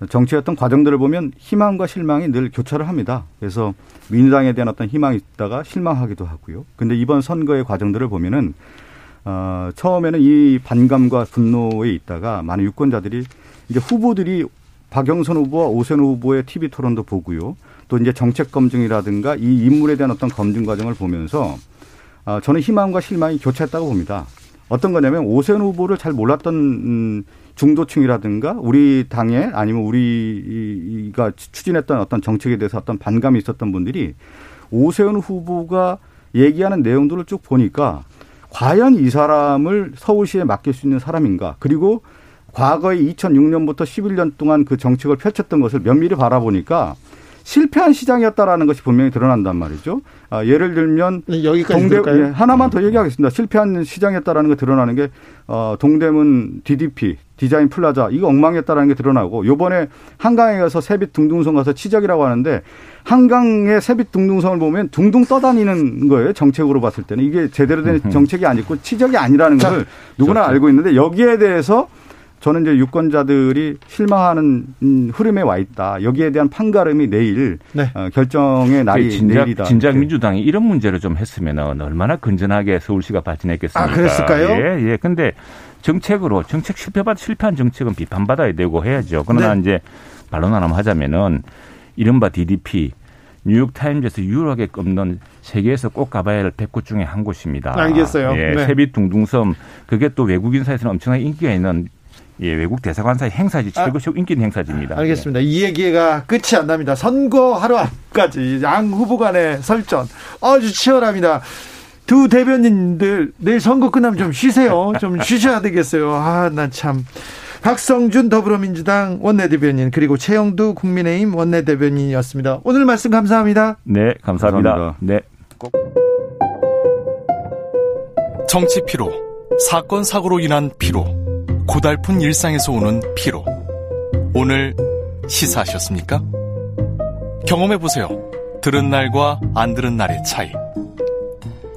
어떤 과정들을 보면 희망과 실망이 늘 교차를 합니다. 그래서 민주당에 대한 어떤 희망이 있다가 실망하기도 하고요. 근데 이번 선거의 과정들을 보면은 어, 처음에는 이 반감과 분노에 있다가 많은 유권자들이 이제 후보들이 박영선 후보와 오세훈 후보의 TV 토론도 보고요. 또 이제 정책 검증이라든가 이 인물에 대한 어떤 검증 과정을 보면서 어, 저는 희망과 실망이 교차했다고 봅니다. 어떤 거냐면 오세훈 후보를 잘 몰랐던 음, 중도층이라든가 우리 당에 아니면 우리가 추진했던 어떤 정책에 대해서 어떤 반감이 있었던 분들이 오세훈 후보가 얘기하는 내용들을 쭉 보니까 과연 이 사람을 서울시에 맡길 수 있는 사람인가 그리고 과거에 2006년부터 11년 동안 그 정책을 펼쳤던 것을 면밀히 바라보니까 실패한 시장이었다라는 것이 분명히 드러난단 말이죠. 아, 예를 들면 네, 여기까지 동대 예, 하나만 더 얘기하겠습니다. 실패한 시장이었다라는 게 드러나는 게 어, 동대문 DDP 디자인 플라자 이거 엉망이었다라는 게 드러나고 요번에 한강에 가서 세빛 둥둥성 가서 치적이라고 하는데 한강의 세빛 둥둥성을 보면 둥둥 떠다니는 거예요. 정책으로 봤을 때는 이게 제대로 된 정책이 아니고 치적이 아니라는 걸 누구나 그렇죠. 알고 있는데 여기에 대해서 저는 이제 유권자들이 실망하는 흐름에 와 있다. 여기에 대한 판가름이 내일 네. 어, 결정의 날이 진작, 내일이다. 진작 네. 민주당이 이런 문제를 좀 했으면 얼마나 건전하게 서울시가 발전했겠습니까? 아, 그랬을까요? 예, 예. 근데 정책으로 정책 실패받 실패한 정책은 비판받아야 되고 해야죠. 그러나 네. 이제 반론 하나만 하자면은 이른바 DDP 뉴욕 타임즈에서 유일하게 꼽는 세계에서 꼭 가봐야 할 100곳 중에 한 곳입니다. 알겠어요. 예, 네. 세빛 둥둥섬 그게 또 외국인 사이에서는 엄청나게 인기가 있는 예, 외국 대사관사의 행사지 최고 아, 인기 행사지입니다. 알겠습니다. 예. 이 얘기가 끝이 안 납니다. 선거 하루 앞까지 양 후보 간의 설전 아주 치열합니다. 두 대변인들 내일 선거 끝나면 좀 쉬세요. 좀 쉬셔야 되겠어요. 아, 난 참. 박성준 더불어민주당 원내대변인 그리고 최영두 국민의힘 원내대변인이었습니다. 오늘 말씀 감사합니다. 네, 감사합니다. 감사합니다. 네. 정치 피로, 사건 사고로 인한 피로, 고달픈 일상에서 오는 피로. 오늘 시사하셨습니까? 경험해 보세요. 들은 날과 안 들은 날의 차이.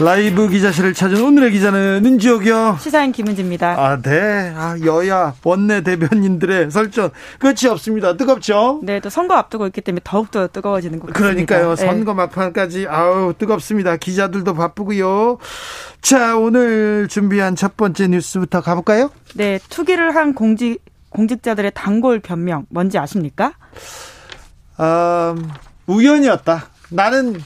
라이브 기자실을 찾은 오늘의 기자는 은지옥이요. 시사인 김은지입니다. 아, 네. 아, 여야 원내 대변인들의 설전 끝이 없습니다. 뜨겁죠? 네, 또 선거 앞두고 있기 때문에 더욱더 뜨거워지는 것 같습니다. 그러니까요. 네. 선거 막판까지 아우 뜨겁습니다. 기자들도 바쁘고요. 자, 오늘 준비한 첫 번째 뉴스부터 가볼까요? 네, 투기를 한 공직 공직자들의 단골 변명 뭔지 아십니까? 음, 우연이었다. 나는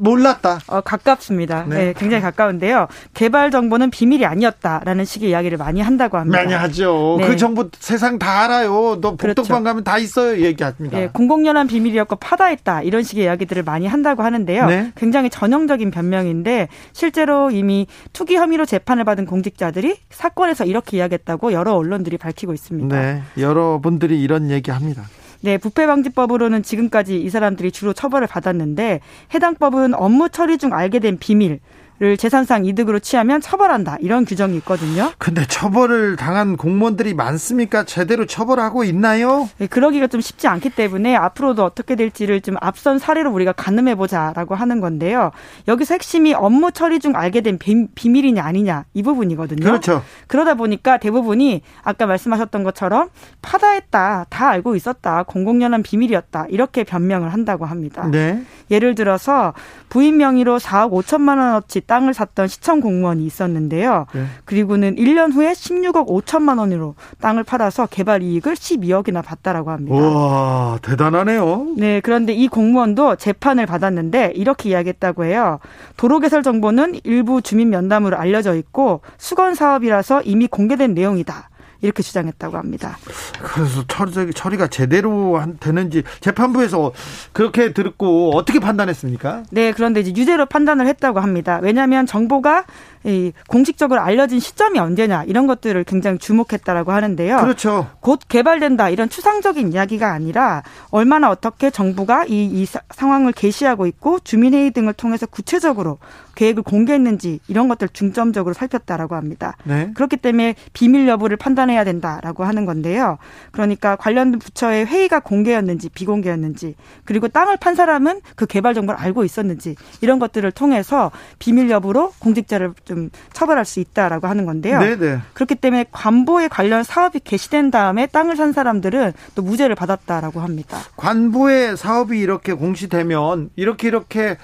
몰랐다. 어, 가깝습니다. 네. 네. 굉장히 가까운데요. 개발 정보는 비밀이 아니었다라는 식의 이야기를 많이 한다고 합니다. 많이 하죠. 네. 그 정보 세상 다 알아요. 너 복덕방 그렇죠. 가면 다 있어요. 얘기합니다. 네, 공공연한 비밀이었고 파다했다 이런 식의 이야기들을 많이 한다고 하는데요. 네. 굉장히 전형적인 변명인데 실제로 이미 투기 혐의로 재판을 받은 공직자들이 사건에서 이렇게 이야기했다고 여러 언론들이 밝히고 있습니다. 네, 여러분들이 이런 얘기합니다. 네, 부패방지법으로는 지금까지 이 사람들이 주로 처벌을 받았는데 해당 법은 업무 처리 중 알게 된 비밀 를 재산상 이득으로 취하면 처벌한다 이런 규정이 있거든요. 근데 처벌을 당한 공무원들이 많습니까? 제대로 처벌하고 있나요? 네, 그러기가 좀 쉽지 않기 때문에 앞으로도 어떻게 될지를 좀 앞선 사례로 우리가 가늠해 보자라고 하는 건데요. 여기서 핵심이 업무 처리 중 알게 된 비, 비밀이냐 아니냐 이 부분이거든요. 그렇죠. 그러다 보니까 대부분이 아까 말씀하셨던 것처럼 파다했다, 다 알고 있었다, 공공연한 비밀이었다 이렇게 변명을 한다고 합니다. 네. 예를 들어서 부인 명의로 4억 5천만 원어치 땅을 샀던 시청 공무원이 있었는데요. 네. 그리고는 1년 후에 16억 5천만 원으로 땅을 팔아서 개발 이익을 12억이나 받다라고 합니다. 와, 대단하네요. 네, 그런데 이 공무원도 재판을 받았는데 이렇게 이야기했다고 해요. 도로 개설 정보는 일부 주민 면담으로 알려져 있고 수건 사업이라서 이미 공개된 내용이다. 이렇게 주장했다고 합니다. 그래서 처리, 처리가 제대로 되는지 재판부에서 그렇게 들었고 어떻게 판단했습니까? 네, 그런데 이제 유죄로 판단을 했다고 합니다. 왜냐하면 정보가 이 공식적으로 알려진 시점이 언제냐 이런 것들을 굉장히 주목했다라고 하는데요. 그렇죠. 곧 개발된다 이런 추상적인 이야기가 아니라 얼마나 어떻게 정부가 이, 이 상황을 게시하고 있고 주민회의 등을 통해서 구체적으로 계획을 공개했는지 이런 것들 중점적으로 살폈다라고 합니다. 네. 그렇기 때문에 비밀 여부를 판단해야 된다라고 하는 건데요. 그러니까 관련 부처의 회의가 공개였는지 비공개였는지 그리고 땅을 판 사람은 그 개발 정보를 알고 있었는지 이런 것들을 통해서 비밀 여부로 공직자를 좀 처벌할 수 있다라고 하는 건데요. 네네. 그렇기 때문에 관보에 관련 사업이 개시된 다음에 땅을 산 사람들은 또 무죄를 받았다라고 합니다. 관보에 사업이 이렇게 공시되면 이렇게 이렇게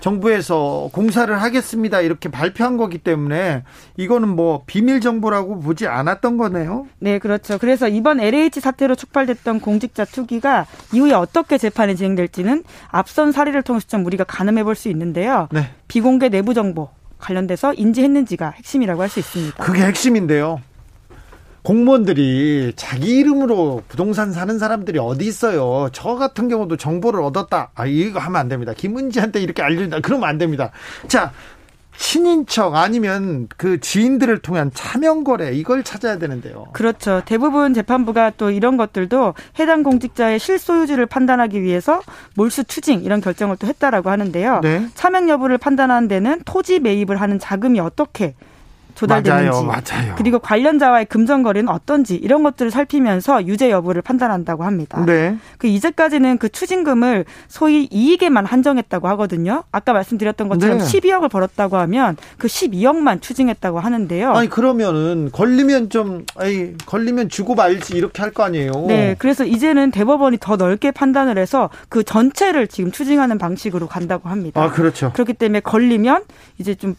정부에서 공사를 하겠습니다 이렇게 발표한 거기 때문에 이거는 뭐 비밀 정보라고 보지 않았던 거네요. 네, 그렇죠. 그래서 이번 LH 사태로 촉발됐던 공직자 투기가 이후에 어떻게 재판이 진행될지는 앞선 사례를 통해서 좀 우리가 가늠해 볼 수 있는데요. 네. 비공개 내부 정보 관련돼서 인지했는지가 핵심이라고 할 수 있습니다. 그게 핵심인데요. 공무원들이 자기 이름으로 부동산 사는 사람들이 어디 있어요. 저 같은 경우도 정보를 얻었다. 아, 이거 하면 안 됩니다. 김은지한테 이렇게 알려준다. 그러면 안 됩니다. 자, 친인척 아니면 그 지인들을 통한 차명 거래 이걸 찾아야 되는데요. 그렇죠. 대부분 재판부가 또 이런 것들도 해당 공직자의 실소유주를 판단하기 위해서 몰수 추징 이런 결정을 또 했다라고 하는데요. 네. 차명 여부를 판단하는 데는 토지 매입을 하는 자금이 어떻게 조달되는지 맞아요, 맞아요. 그리고 관련자와의 금전 거래는 어떤지 이런 것들을 살피면서 유죄 여부를 판단한다고 합니다. 네. 그 이제까지는 그 추징금을 소위 이익에만 한정했다고 하거든요. 아까 말씀드렸던 것처럼 네. 12억을 벌었다고 하면 그 12억만 추징했다고 하는데요. 아니 그러면은 걸리면 좀 아이 걸리면 주고 말지 이렇게 할 거 아니에요. 네. 그래서 이제는 대법원이 더 넓게 판단을 해서 그 전체를 지금 추징하는 방식으로 간다고 합니다. 아 그렇죠. 그렇기 때문에 걸리면 이제 좀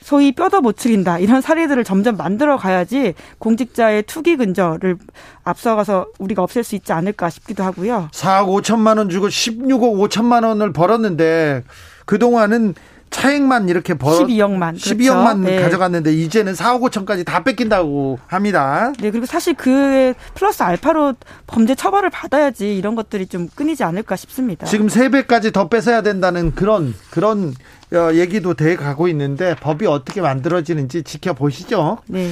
소위 뼈도 못 추린다 이런 사례들을 점점 만들어 가야지 공직자의 투기 근저를 앞서가서 우리가 없앨 수 있지 않을까 싶기도 하고요. 4억 5천만 원 주고 16억 5천만 원을 벌었는데 그동안은 차액만 이렇게 벌 12억만 12억만 그렇죠. 가져갔는데 이제는 4억 5천까지 다 뺏긴다고 합니다. 네, 그리고 사실 그 플러스 알파로 범죄 처벌을 받아야지 이런 것들이 좀 끊이지 않을까 싶습니다. 지금 3 배까지 더 뺏어야 된다는 그런 그런 어, 얘기도 돼 가고 있는데 법이 어떻게 만들어지는지 지켜보시죠. 네.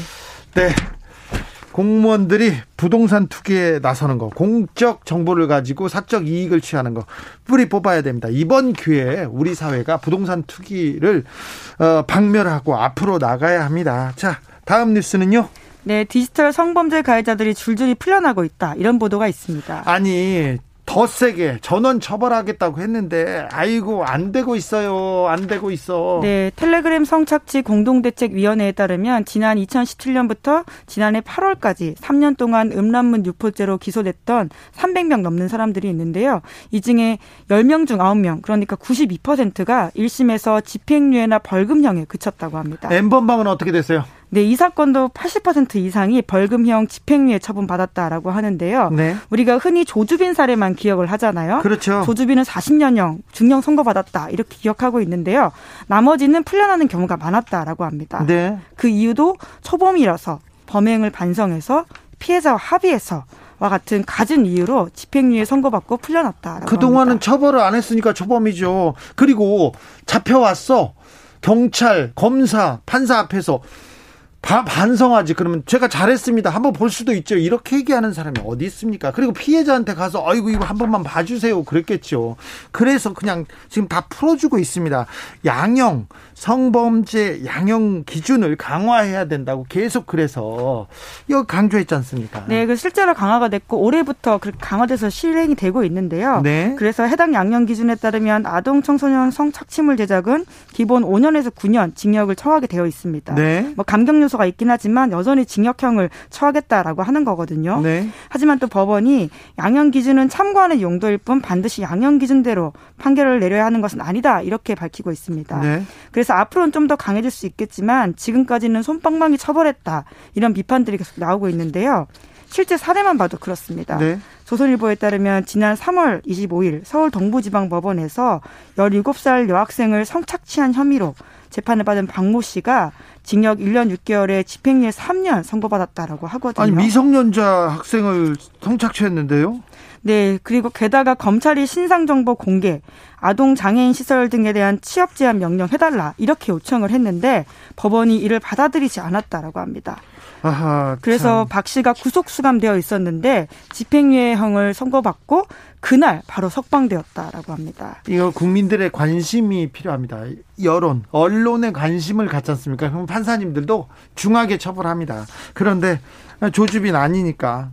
네. 공무원들이 부동산 투기에 나서는 거, 공적 정보를 가지고 사적 이익을 취하는 거 뿌리 뽑아야 됩니다. 이번 기회에 우리 사회가 부동산 투기를 어, 박멸하고 앞으로 나가야 합니다. 자, 다음 뉴스는요. 네, 디지털 성범죄 가해자들이 줄줄이 풀려나고 있다. 이런 보도가 있습니다. 아니, 더 세게 전원 처벌하겠다고 했는데 아이고 안 되고 있어요. 안 되고 있어. 네, 텔레그램 성착취 공동대책위원회에 따르면 지난 2017년부터 지난해 8월까지 3년 동안 음란문 유포죄로 기소됐던 300명 넘는 사람들이 있는데요. 이 중에 10명 중 9명, 그러니까 92%가 1심에서 집행유예나 벌금형에 그쳤다고 합니다. 엠번방은 어떻게 됐어요? 네, 이 사건도 80% 이상이 벌금형 집행유예 처분 받았다라고 하는데요. 네. 우리가 흔히 조주빈 사례만 기억을 하잖아요. 그렇죠. 조주빈은 40년형 중형 선고받았다 이렇게 기억하고 있는데요. 나머지는 풀려나는 경우가 많았다라고 합니다. 네. 그 이유도 초범이라서 범행을 반성해서 피해자와 합의해서 와 같은 갖은 이유로 집행유예 선고받고 풀려났다. 그동안은 합니다. 처벌을 안 했으니까 초범이죠. 그리고 잡혀왔어. 경찰, 검사, 판사 앞에서 반성하지. 그러면 제가 잘했습니다. 한번 볼 수도 있죠. 이렇게 얘기하는 사람이 어디 있습니까? 그리고 피해자한테 가서 아이고 이거 한 번만 봐주세요. 그랬겠죠. 그래서 그냥 지금 다 풀어주고 있습니다. 양형 성범죄 양형 기준을 강화해야 된다고 계속 그래서 이거 강조했지 않습니까? 네, 그 실제로 강화가 됐고 올해부터 그렇게 강화돼서 실행이 되고 있는데요. 네. 그래서 해당 양형 기준에 따르면 아동 청소년 성착취물 제작은 기본 5년에서 9년 징역을 처하게 되어 있습니다. 네. 뭐 감경 요소 요소가 있긴 하지만 여전히 징역형을 처하겠다라고 하는 거거든요. 네. 하지만 또 법원이 양형 기준은 참고하는 용도일 뿐 반드시 양형 기준대로 판결을 내려야 하는 것은 아니다 이렇게 밝히고 있습니다. 네. 그래서 앞으로는 좀 더 강해질 수 있겠지만 지금까지는 손방망이 처벌했다 이런 비판들이 계속 나오고 있는데요. 실제 사례만 봐도 그렇습니다. 네. 조선일보에 따르면 지난 3월 25일 서울 동부지방법원에서 17살 여학생을 성착취한 혐의로 재판을 받은 박모 씨가 징역 1년 6개월에 집행유예 3년 선고받았다라고 하거든요. 아니 미성년자 학생을 성착취했는데요? 네, 그리고 게다가 검찰이 신상 정보 공개, 아동 장애인 시설 등에 대한 취업 제한 명령 해달라 이렇게 요청을 했는데 법원이 이를 받아들이지 않았다라고 합니다. 아하, 그래서 박 씨가 구속 수감되어 있었는데 집행유예형을 선고받고 그날 바로 석방되었다라고 합니다. 이거 국민들의 관심이 필요합니다. 여론, 언론의 관심을 갖지 않습니까? 그럼 판사님들도 중하게 처벌합니다. 그런데 조주빈 아니니까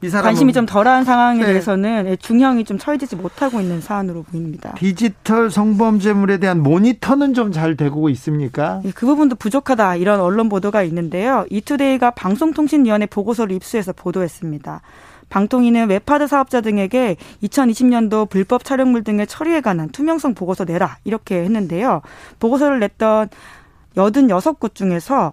관심이 좀 덜한 상황에 네. 대해서는 중형이 좀 처해지지 못하고 있는 사안으로 보입니다. 디지털 성범죄물에 대한 모니터는 좀 잘 되고 있습니까? 네, 그 부분도 부족하다 이런 언론 보도가 있는데요. 이투데이가 방송통신위원회 보고서를 입수해서 보도했습니다. 방통위는 웹하드 사업자 등에게 2020년도 불법 촬영물 등의 처리에 관한 투명성 보고서 내라 이렇게 했는데요. 보고서를 냈던 86곳 중에서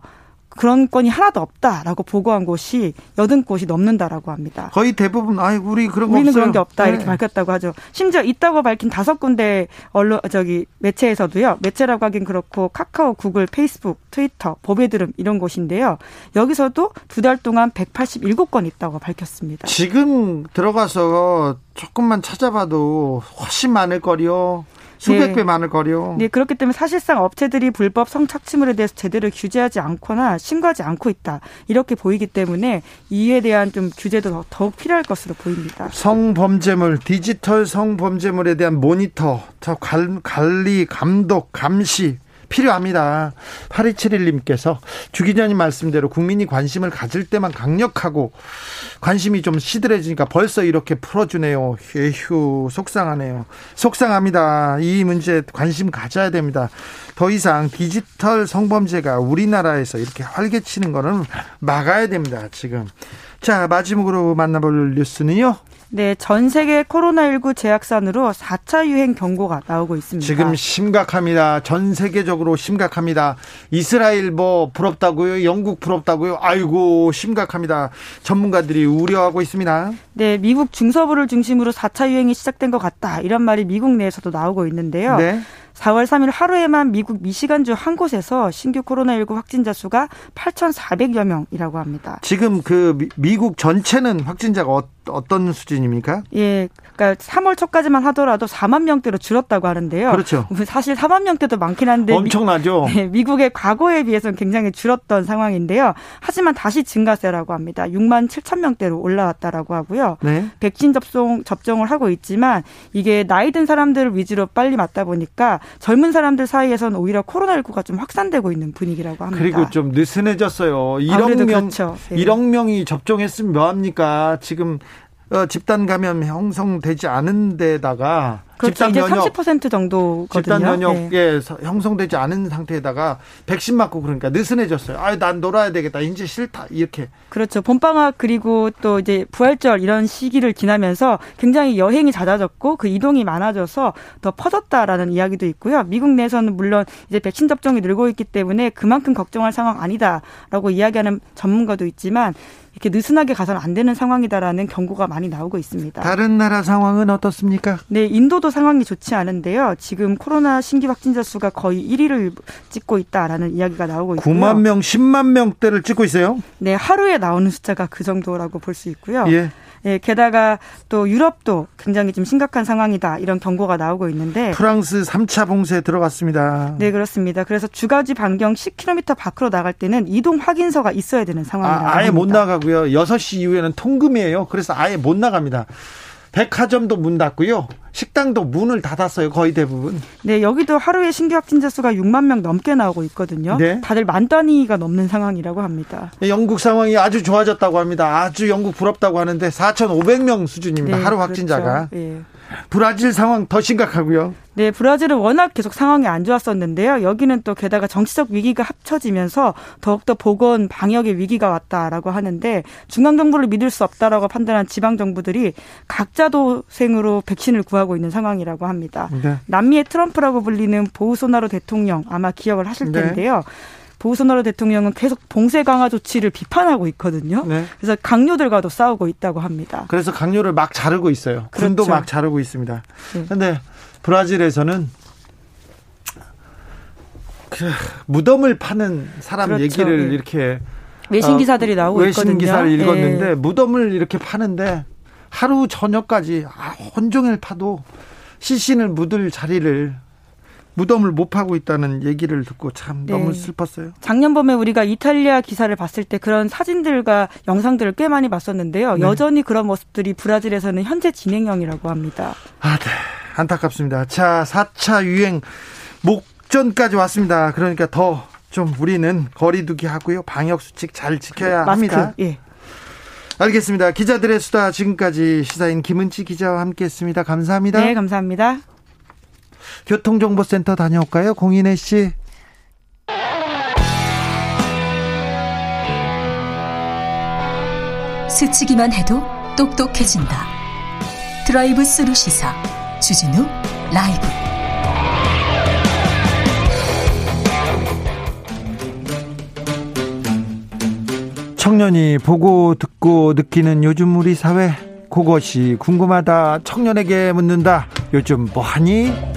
그런 건이 하나도 없다라고 보고한 곳이 여든 곳이 넘는다라고 합니다. 거의 대부분 아 우리 그런 거 우리는 없어요. 그런 게 없다 네. 이렇게 밝혔다고 하죠. 심지어 있다고 밝힌 다섯 군데 언론 저기 매체에서도요. 매체라고 하긴 그렇고 카카오, 구글, 페이스북, 트위터, 법외드름 이런 곳인데요. 여기서도 두 달 동안 187건 있다고 밝혔습니다. 지금 들어가서 조금만 찾아봐도 훨씬 많을 거리요. 수백 네. 배 많을 거요. 네, 그렇기 때문에 사실상 업체들이 불법 성착취물에 대해서 제대로 규제하지 않거나 신고하지 않고 있다. 이렇게 보이기 때문에 이에 대한 좀 규제도 더욱 필요할 것으로 보입니다. 성범죄물, 디지털 성범죄물에 대한 모니터, 더 관리, 감독, 감시 필요합니다. 8271님께서 주 기자님 말씀대로 국민이 관심을 가질 때만 강력하고 관심이 좀 시들해지니까 벌써 이렇게 풀어주네요. 에휴, 속상하네요. 속상합니다. 이 문제 관심 가져야 됩니다. 더 이상 디지털 성범죄가 우리나라에서 이렇게 활개치는 거는 막아야 됩니다. 지금. 자, 마지막으로 만나볼 뉴스는요. 네, 전 세계 코로나19 재확산으로 4차 유행 경고가 나오고 있습니다. 지금 심각합니다. 전 세계적으로 심각합니다. 이스라엘 뭐 부럽다고요? 영국 부럽다고요? 아이고, 심각합니다. 전문가들이 우려하고 있습니다. 네, 미국 중서부를 중심으로 4차 유행이 시작된 것 같다. 이런 말이 미국 내에서도 나오고 있는데요. 네. 4월 3일 하루에만 미국 미시간주 한 곳에서 신규 코로나19 확진자 수가 8,400여 명이라고 합니다. 지금 그 미국 전체는 확진자가 어, 어떤 수준입니까? 예. 그러니까 3월 초까지만 하더라도 4만 명대로 줄었다고 하는데요. 그렇죠. 사실 4만 명대도 많긴 한데 엄청나죠. 미, (laughs) 네, 미국의 과거에 비해서는 굉장히 줄었던 상황인데요. 하지만 다시 증가세라고 합니다. 6만 7천 명대로 올라왔다라고 하고요. 네. 백신 접종 접종을 하고 있지만 이게 나이 든 사람들 위주로 빨리 맞다 보니까 젊은 사람들 사이에서는 오히려 코로나19가 좀 확산되고 있는 분위기라고 합니다. 그리고 좀 느슨해졌어요. 1억 명, 그렇죠. 네. 1억 명이 접종했으면 뭐합니까? 지금 어, 집단 감염 형성되지 않은 데다가 그렇죠. 집단 면역 30% 정도거든요. 집단 면역에 네. 형성되지 않은 상태에다가 백신 맞고 그러니까 느슨해졌어요. 아, 난 놀아야 되겠다. 이제 싫다. 이렇게. 그렇죠. 봄방학 그리고 또 이제 부활절 이런 시기를 지나면서 굉장히 여행이 잦아졌고 그 이동이 많아져서 더 퍼졌다라는 이야기도 있고요. 미국 내에서는 물론 이제 백신 접종이 늘고 있기 때문에 그만큼 걱정할 상황 아니다라고 이야기하는 전문가도 있지만 이렇게 느슨하게 가서는 안 되는 상황이다라는 경고가 많이 나오고 있습니다. 다른 나라 상황은 어떻습니까? 네, 인도도 상황이 좋지 않은데요. 지금 코로나 신규 확진자 수가 거의 1위를 찍고 있다라는 이야기가 나오고 있고요. 9만 명, 10만 명대를 찍고 있어요. 네, 하루에 나오는 숫자가 그 정도라고 볼 수 있고요. 예. 예, 게다가 또 유럽도 굉장히 좀 심각한 상황이다 이런 경고가 나오고 있는데 프랑스 3차 봉쇄 들어갔습니다. 네, 그렇습니다. 그래서 주거지 반경 10km 밖으로 나갈 때는 이동 확인서가 있어야 되는 상황이라고 아, 아예 합니다. 못 나가고요. 6시 이후에는 통금이에요. 그래서 아예 못 나갑니다. 백화점도 문 닫고요. 식당도 문을 닫았어요. 거의 대부분. 네, 여기도 하루에 신규 확진자 수가 6만 명 넘게 나오고 있거든요. 네. 다들 만 단위가 넘는 상황이라고 합니다. 네, 영국 상황이 아주 좋아졌다고 합니다. 아주 영국 부럽다고 하는데 4,500명 수준입니다. 네, 하루 확진자가. 그렇죠. 네. 브라질 상황 더 심각하고요. 네, 브라질은 워낙 계속 상황이 안 좋았었는데요. 여기는 또 게다가 정치적 위기가 합쳐지면서 더욱더 보건 방역의 위기가 왔다라고 하는데 중앙 정부를 믿을 수 없다라고 판단한 지방 정부들이 각자 도생으로 백신을 구하고 있는 상황이라고 합니다. 네. 남미의 트럼프라고 불리는 보우소나로 대통령 아마 기억을 하실 네. 텐데요. 네. 보우소나로 대통령은 계속 봉쇄 강화 조치를 비판하고 있거든요. 네. 그래서 강요들과도 싸우고 있다고 합니다. 그래서 강요를 막 자르고 있어요. 그렇죠. 군도 막 자르고 있습니다. 그런데 네. 브라질에서는 그 무덤을 파는 사람 그렇죠. 얘기를 네. 이렇게 외신 기사들이 어, 나오고 외신 있거든요. 기사를 읽었는데 네. 무덤을 이렇게 파는데 하루 저녁까지 아, 온종일 파도 시신을 묻을 자리를 무덤을 못 파고 있다는 얘기를 듣고 참 네. 너무 슬펐어요. 작년 봄에 우리가 이탈리아 기사를 봤을 때 그런 사진들과 영상들을 꽤 많이 봤었는데요. 네. 여전히 그런 모습들이 브라질에서는 현재 진행형이라고 합니다. 아, 네. 안타깝습니다. 자, 4차 유행 목전까지 왔습니다. 그러니까 더 좀 우리는 거리두기 하고요. 방역 수칙 잘 지켜야 마스크, 합니다. 예. 알겠습니다. 기자들의 수다 지금까지 시사인 김은지 기자와 함께했습니다. 감사합니다. 네, 감사합니다. 교통정보센터 다녀올까요? 공인혜 씨. 스치기만 해도 똑똑해진다. 드라이브 스루 시사 주진우 라이브. 청년이 보고 듣고 느끼는 요즘 우리 사회 그것이 궁금하다 청년에게 묻는다 요즘 뭐하니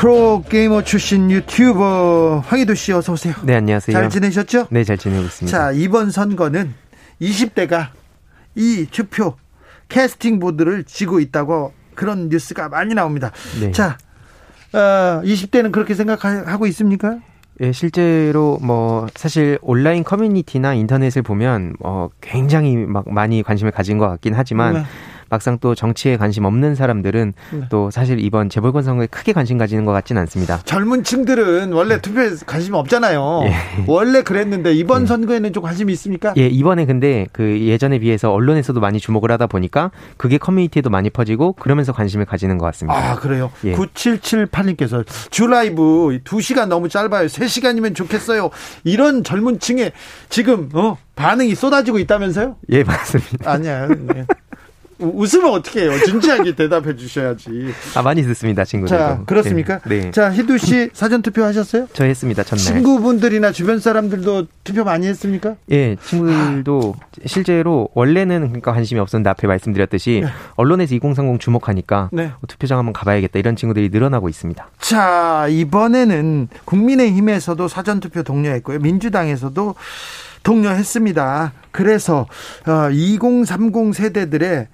프로게이머 출신 유튜버 황희도 씨 어서 오세요. 네, 안녕하세요. 잘 지내셨죠? 네, 잘 지내고 있습니다. 자, 이번 선거는 20대가 이 투표 캐스팅 보드를 쥐고 있다고 그런 뉴스가 많이 나옵니다. 네. 자, 어, 20대는 그렇게 생각하고 있습니까? 예, 실제로 뭐 사실 온라인 커뮤니티나 인터넷을 보면 어 굉장히 막 많이 관심을 가진 것 같긴 하지만 네. 막상 또 정치에 관심 없는 사람들은 네. 또 사실 이번 재벌권 선거에 크게 관심 가지는 것 같지는 않습니다. 젊은 층들은 원래 투표에 관심 없잖아요. 예. 원래 그랬는데 이번 예. 선거에는 좀 관심이 있습니까? 예, 이번에 근데 그 예전에 비해서 언론에서도 많이 주목을 하다 보니까 그게 커뮤니티에도 많이 퍼지고 그러면서 관심을 가지는 것 같습니다. 아, 그래요? 예. 9778님께서 주 라이브 2시간 너무 짧아요. 3시간이면 좋겠어요. 이런 젊은 층에 지금 어 반응이 쏟아지고 있다면서요? 예, 맞습니다. 아니야. 네. 웃으면 어떻게 해요? 진지하게 대답해 주셔야지. 아, 많이 듣습니다, 친구들. 자, 그렇습니까? 네. 네. 자, 희두 씨 사전 투표 하셨어요? 저 했습니다, 전날. 친구분들이나 주변 사람들도 투표 많이 했습니까? 예, 친구들도 실제로 원래는 그러니까 관심이 없었는데 앞에 말씀드렸듯이 네. 언론에서 2030 주목하니까 네. 투표장 한번 가봐야겠다 이런 친구들이 늘어나고 있습니다. 자, 이번에는 국민의힘에서도 사전 투표 독려했고요. 민주당에서도 독려했습니다. 그래서 2030 어, 세대들의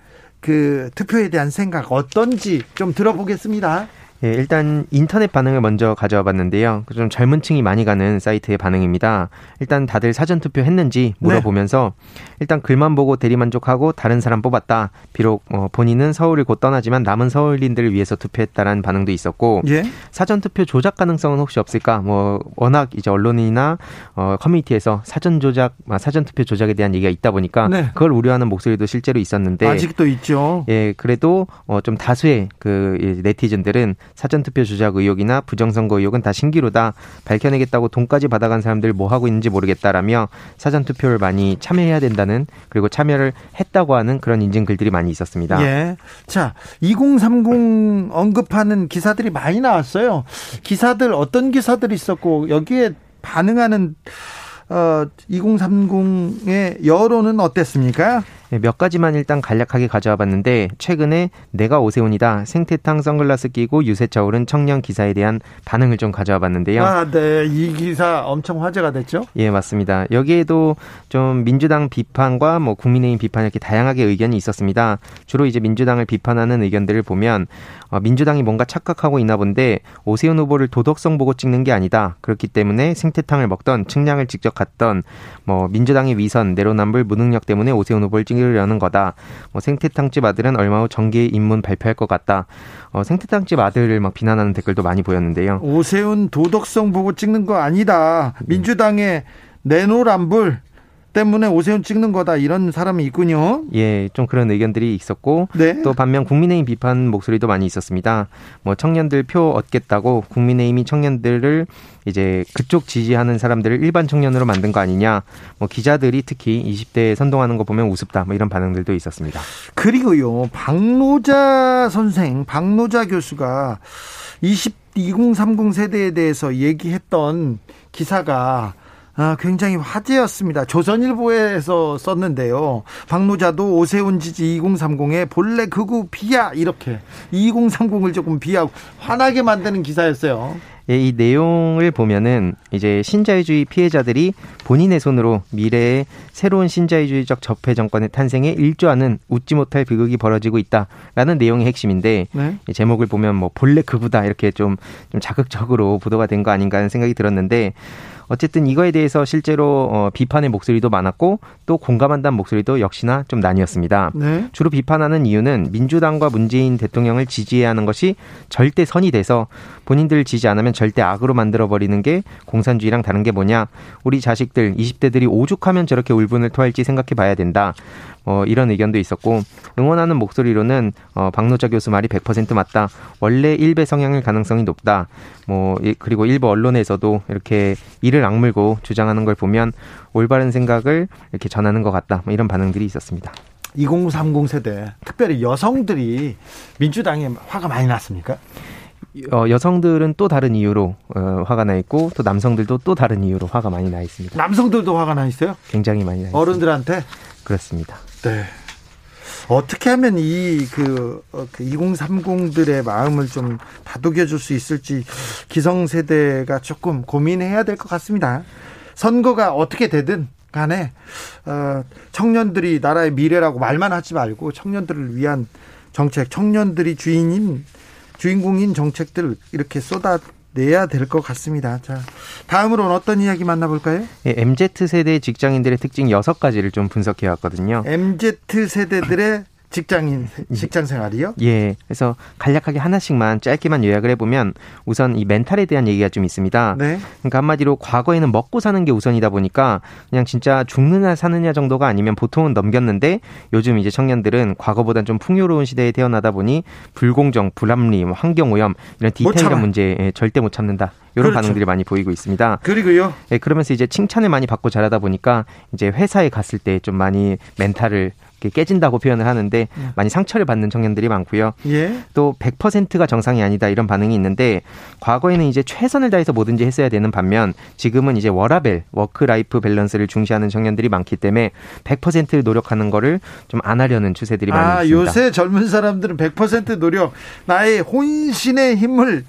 그 투표에 대한 생각 어떤지 좀 들어보겠습니다. 예, 일단 인터넷 반응을 먼저 가져와 봤는데요. 좀 젊은 층이 많이 가는 사이트의 반응입니다. 일단 다들 사전 투표 했는지 물어보면서 네. 일단 글만 보고 대리만족하고 다른 사람 뽑았다. 비록 어, 본인은 서울을 곧 떠나지만 남은 서울인들을 위해서 투표했다라는 반응도 있었고 예? 사전 투표 조작 가능성은 혹시 없을까? 뭐 워낙 이제 언론이나 어, 커뮤니티에서 사전 조작, 아, 사전 투표 조작에 대한 얘기가 있다 보니까 네. 그걸 우려하는 목소리도 실제로 있었는데 아직도 있죠. 예, 그래도 어, 좀 다수의 그 네티즌들은 사전투표 조작 의혹이나 부정선거 의혹은 다 신기루다. 밝혀내겠다고 돈까지 받아간 사람들 뭐 하고 있는지 모르겠다라며 사전투표를 많이 참여해야 된다는 그리고 참여를 했다고 하는 그런 인증 글들이 많이 있었습니다. 예. 자, 2030 언급하는 기사들이 많이 나왔어요. 기사들 어떤 기사들이 있었고 여기에 반응하는 어, 2030의 여론은 어땠습니까? 네, 몇 가지만 일단 간략하게 가져와 봤는데 최근에 내가 오세훈이다 생태탕 선글라스 끼고 유세차 오른 청년 기사에 대한 반응을 좀 가져와 봤는데요. 아, 네. 이 기사 엄청 화제가 됐죠? 예, 맞습니다. 여기에도 좀 민주당 비판과 뭐 국민의힘 비판 이렇게 다양하게 의견이 있었습니다. 주로 이제 민주당을 비판하는 의견들을 보면 어, 민주당이 뭔가 착각하고 있나 본데 오세훈 후보를 도덕성 보고 찍는 게 아니다. 그렇기 때문에 생태탕을 먹던 측량을 직접 갔던 뭐 민주당의 위선 내로남불 무능력 때문에 오세훈 후보를 찍 찍으려는 거다. 뭐 생태탕집 아들은 얼마 후 정계 입문 발표할 것 같다. 어, 생태탕집 아들을 막 비난하는 댓글도 많이 보였는데요. 오세훈 도덕성 보고 찍는 거 아니다. 민주당의 내노란불 때문에 오세훈 찍는 거다 이런 사람이 있군요. 예, 좀 그런 의견들이 있었고 네. 또 반면 국민의힘 비판 목소리도 많이 있었습니다. 뭐 청년들 표 얻겠다고 국민의힘이 청년들을 이제 그쪽 지지하는 사람들을 일반 청년으로 만든 거 아니냐. 뭐 기자들이 특히 20대에 선동하는 거 보면 우습다. 뭐 이런 반응들도 있었습니다. 그리고요. 박노자 선생, 박노자 교수가 20 2030 세대에 대해서 얘기했던 기사가 아, 굉장히 화제였습니다. 조선일보에서 썼는데요. 박노자도 오세훈 지지 2030에 본래 극우 비야 이렇게 2030을 조금 비하고 화나게 만드는 기사였어요. 예, 이 내용을 보면은 이제 신자유주의 피해자들이 본인의 손으로 미래의 새로운 신자유주의적 적폐 정권의 탄생에 일조하는 웃지 못할 비극이 벌어지고 있다라는 내용의 핵심인데 네? 제목을 보면 뭐 본래 극우다 이렇게 좀, 좀 자극적으로 보도가 된 거 아닌가 하는 생각이 들었는데 어쨌든 이거에 대해서 실제로 어, 비판의 목소리도 많았고 또 공감한다는 목소리도 역시나 좀 나뉘었습니다. 네. 주로 비판하는 이유는 민주당과 문재인 대통령을 지지해야 하는 것이 절대 선이 돼서 본인들 지지 안 하면 절대 악으로 만들어 버리는 게 공산주의랑 다른 게 뭐냐? 우리 자식들 20대들이 오죽하면 저렇게 울분을 토할지 생각해 봐야 된다. 어, 이런 의견도 있었고 응원하는 목소리로는 어, 박노자 교수 말이 100% 맞다. 원래 일배 성향일 가능성이 높다. 뭐 그리고 일부 언론에서도 이렇게 이를 악물고 주장하는 걸 보면 올바른 생각을 이렇게 전하는 것 같다. 뭐 이런 반응들이 있었습니다. 2030 세대, 특별히 여성들이 민주당에 화가 많이 났습니까? 어, 여성들은 또 다른 이유로 어, 화가 나 있고 또 남성들도 또 다른 이유로 화가 많이 나 있습니다. 남성들도 화가 나 있어요? 굉장히 많이 나 있습니다. 어른들한테? 그렇습니다. 네. 어떻게 하면 이그 어, 그 2030들의 마음을 좀 다독여 줄 수 있을지 기성세대가 조금 고민해야 될 것 같습니다. 선거가 어떻게 되든 간에 어, 청년들이 나라의 미래라고 말만 하지 말고 청년들을 위한 정책, 청년들이 주인인 주인공인 정책들 이렇게 쏟아 내야 될 것 같습니다. 자, 다음으로는 어떤 이야기 만나볼까요? 예, MZ 세대 직장인들의 특징 여섯 가지를 좀 분석해 왔거든요. MZ 세대들의 직장인 직장 생활이요? 예. 그래서 간략하게 하나씩만 짧게만 요약을 해보면 우선 이 멘탈에 대한 얘기가 좀 있습니다. 네. 그러니까 한마디로 과거에는 먹고 사는 게 우선이다 보니까 그냥 진짜 죽느냐 사느냐 정도가 아니면 보통은 넘겼는데 요즘 이제 청년들은 과거보단 좀 풍요로운 시대에 태어나다 보니 불공정, 불합리, 뭐 환경 오염 이런 디테일한 문제에 예, 절대 못 참는다. 이런 그렇죠. 반응들이 많이 보이고 있습니다. 그리고요. 예, 그러면서 이제 칭찬을 많이 받고 자라다 보니까 이제 회사에 갔을 때 좀 많이 멘탈을 이렇게 깨진다고 표현을 하는데 음. 많이 상처를 받는 청년들이 많고요. 예. 또 100%가 정상이 아니다 이런 반응이 있는데 과거에는 이제 최선을 다해서 뭐든지 했어야 되는 반면 지금은 이제 워라밸 work life balance를 중시하는 청년들이 많기 때문에 100% 노력하는 거를 좀 안 하려는 추세들이 많이 아, 있습니다. 요새 젊은 사람들은 100% 노력, 나의 혼신의 힘을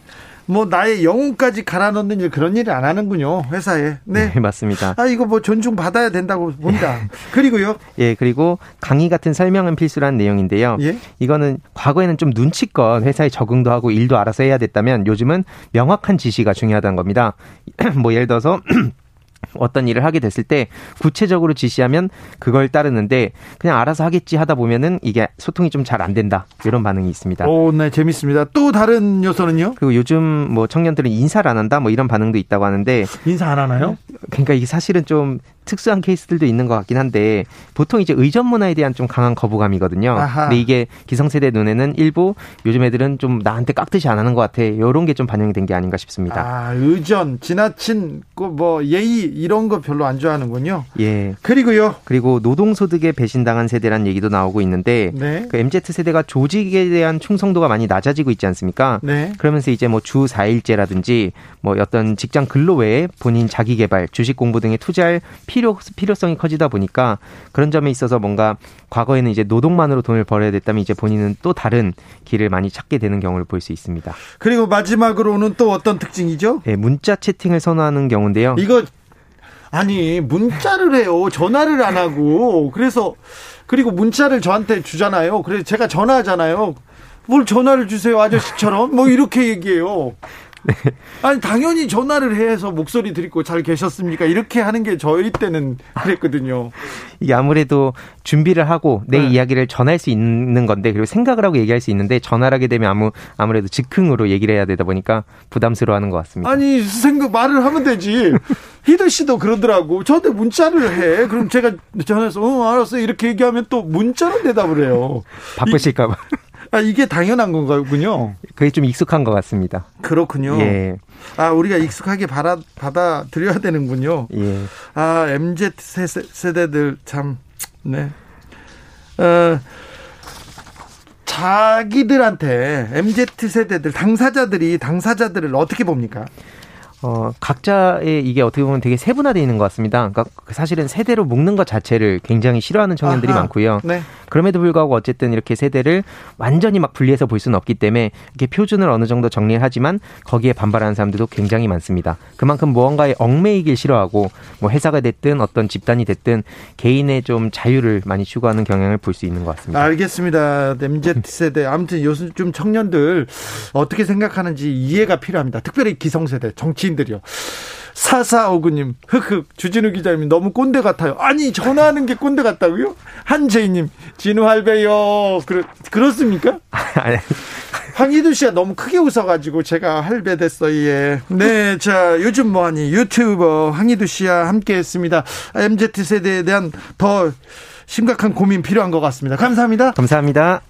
뭐 나의 영혼까지 갈아 넣는 일 그런 일을 안 하는군요 회사에. 네, 네 맞습니다. 아 이거 뭐 존중 받아야 된다고 본다. (laughs) 그리고요. 예 그리고 강의 같은 설명은 필수란 내용인데요. 예? 이거는 과거에는 좀 눈치껏 회사에 적응도 하고 일도 알아서 해야 됐다면 요즘은 명확한 지시가 중요하다는 겁니다. (clears throat) 뭐 예를 들어서 (clears throat) 어떤 일을 하게 됐을 때 구체적으로 지시하면 그걸 따르는데 그냥 알아서 하겠지 하다 보면은 이게 소통이 좀 잘 안 된다 이런 반응이 있습니다. 오, 네 재밌습니다. 또 다른 요소는요? 그리고 요즘 뭐 청년들은 인사를 안 한다 뭐 이런 반응도 있다고 하는데 인사 안 하나요? 그러니까 이게 사실은 좀 특수한 케이스들도 있는 것 같긴 한데 보통 이제 의전 문화에 대한 좀 강한 거부감이거든요. 아하. 근데 이게 기성세대 눈에는 일부 요즘 애들은 좀 나한테 깍듯이 안 하는 것 같아. 이런 게 좀 반영이 된 게 아닌가 싶습니다. 아, 의전, 지나친 뭐 예의 이런 거 별로 안 좋아하는군요. 예. 그리고요. 그리고 노동소득에 배신당한 세대란 얘기도 나오고 있는데 네. 그 MZ 세대가 조직에 대한 충성도가 많이 낮아지고 있지 않습니까? 네. 그러면서 이제 뭐 주 4일제라든지 뭐 어떤 직장 근로 외에 본인 자기 개발, 주식 공부 등에 투자할 필요 필요성이 커지다 보니까 그런 점에 있어서 뭔가 과거에는 이제 노동만으로 돈을 벌어야 됐다면 이제 본인은 또 다른 길을 많이 찾게 되는 경우를 볼 수 있습니다. 그리고 마지막으로는 또 어떤 특징이죠? 네, 문자 채팅을 선호하는 경우인데요. 이거 아니 문자를 해요. 전화를 안 하고 그래서 그리고 문자를 저한테 주잖아요. 그래서 제가 전화하잖아요. 뭘 전화를 주세요 아저씨처럼 뭐 이렇게 얘기해요. 네. 아니 당연히 전화를 해서 목소리 드리고 잘 계셨습니까? 이렇게 하는 게 저희 때는 그랬거든요. 이게 아무래도 준비를 하고 내 네. 이야기를 전할 수 있는 건데 그리고 생각을 하고 얘기할 수 있는데 전화를 하게 되면 아무 아무래도 즉흥으로 얘기를 해야 되다 보니까 부담스러워하는 것 같습니다. 아니 생각 말을 하면 되지. 히드 씨도 그러더라고. 저한테 문자를 해. 그럼 제가 전화해서 어 알았어 이렇게 얘기하면 또 문자로 대답을 해요. 바쁘실까봐. 아, 이게 당연한 건가군요. 그게 좀 익숙한 것 같습니다. 그렇군요. 예. 아, 우리가 익숙하게 받아, 받아들여야 되는군요. 예. 아, MZ 세대들 참, 네. 어, 자기들한테 MZ 세대들 당사자들이 당사자들을 어떻게 봅니까? 어, 각자의 이게 어떻게 보면 되게 세분화되어 있는 것 같습니다. 그러니까 사실은 세대로 묶는 것 자체를 굉장히 싫어하는 청년들이 아하, 많고요. 네. 그럼에도 불구하고 어쨌든 이렇게 세대를 완전히 막 분리해서 볼 수는 없기 때문에 이렇게 표준을 어느 정도 정리를 하지만 거기에 반발하는 사람들도 굉장히 많습니다. 그만큼 무언가에 얽매이길 싫어하고 뭐 회사가 됐든 어떤 집단이 됐든 개인의 좀 자유를 많이 추구하는 경향을 볼 수 있는 것 같습니다. 알겠습니다. MZ (laughs) 세대 아무튼 요즘 청년들 어떻게 생각하는지 이해가 필요합니다. 특별히 기성세대 정치 인들이요. 사사오구님, 흑흑, 주진우 기자님 너무 꼰대 같아요. 아니, 전화하는 게 꼰대 같다고요? 한재희님, 진우 할배요. 그렇, 그렇습니까? (laughs) 아니. 황희두 씨가 너무 크게 웃어가지고 제가 할배 됐어요. 예. 네, 자, 요즘 뭐하니? 유튜버 황희두 씨와 함께 했습니다. MZ세대에 대한 더 심각한 고민 필요한 것 같습니다. 감사합니다. 감사합니다.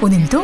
오늘도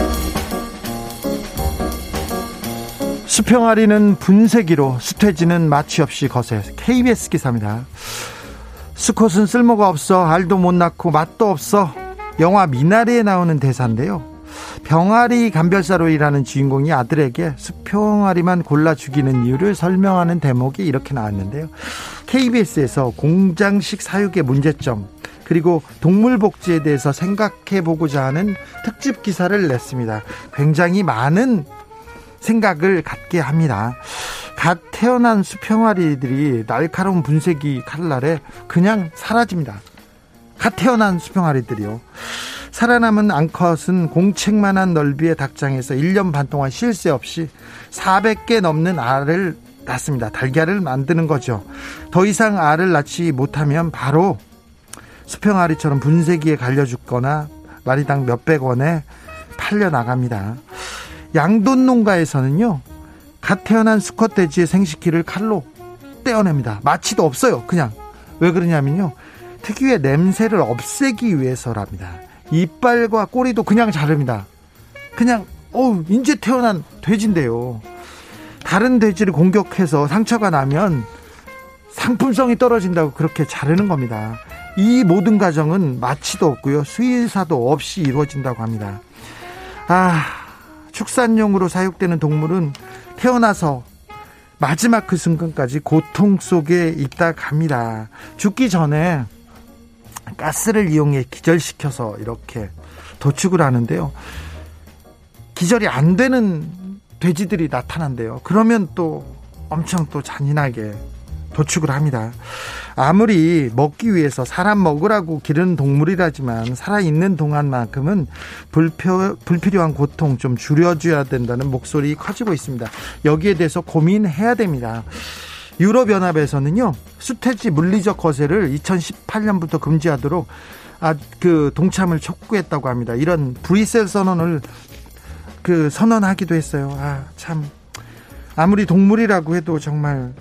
수평아리는 분쇄기로 수퇴지는 마취 없이 거세 KBS 기사입니다. 수컷은 쓸모가 없어 알도 못 낳고 맛도 없어 영화 미나리에 나오는 대사인데요. 병아리 감별사로 일하는 주인공이 아들에게 수평아리만 골라 죽이는 이유를 설명하는 대목이 이렇게 나왔는데요. KBS에서 공장식 사육의 문제점 그리고 동물 복지에 대해서 생각해 보고자 하는 특집 기사를 냈습니다. 굉장히 많은 생각을 갖게 합니다. 갓 태어난 수평아리들이 날카로운 분쇄기 칼날에 그냥 사라집니다. 갓 태어난 수평아리들이요. 살아남은 앙컷은 공책만한 넓이의 닭장에서 1년 반 동안 쉴 새 없이 400개 넘는 알을 낳습니다. 달걀을 만드는 거죠. 더 이상 알을 낳지 못하면 바로 수평아리처럼 분쇄기에 갈려 죽거나 마리당 몇백 원에 팔려 나갑니다. 양돈 농가에서는요. 갓 태어난 수컷 돼지의 생식기를 칼로 떼어냅니다. 마취도 없어요. 그냥. 왜 그러냐면요. 특유의 냄새를 없애기 위해서랍니다. 이빨과 꼬리도 그냥 자릅니다. 그냥 어우 인제 태어난 돼지인데요. 다른 돼지를 공격해서 상처가 나면 상품성이 떨어진다고 그렇게 자르는 겁니다. 이 모든 과정은 마취도 없고요. 수의사도 없이 이루어진다고 합니다. 아, 축산용으로 사육되는 동물은 태어나서 마지막 그 순간까지 고통 속에 있다 갑니다. 죽기 전에 가스를 이용해 기절시켜서 이렇게 도축을 하는데요. 기절이 안 되는 돼지들이 나타난대요. 그러면 또 엄청 또 잔인하게 도축을 합니다. 아무리 먹기 위해서 사람 먹으라고 기르는 동물이라지만 살아있는 동안만큼은 불표, 불필요한 고통 좀 줄여줘야 된다는 목소리 커지고 있습니다. 여기에 대해서 고민해야 됩니다. 유럽연합에서는요, 수태지 물리적 거세를 2018년부터 금지하도록 아, 그 동참을 촉구했다고 합니다. 이런 브리셀 선언을 그 선언하기도 했어요. 아, 참. 아무리 동물이라고 해도 정말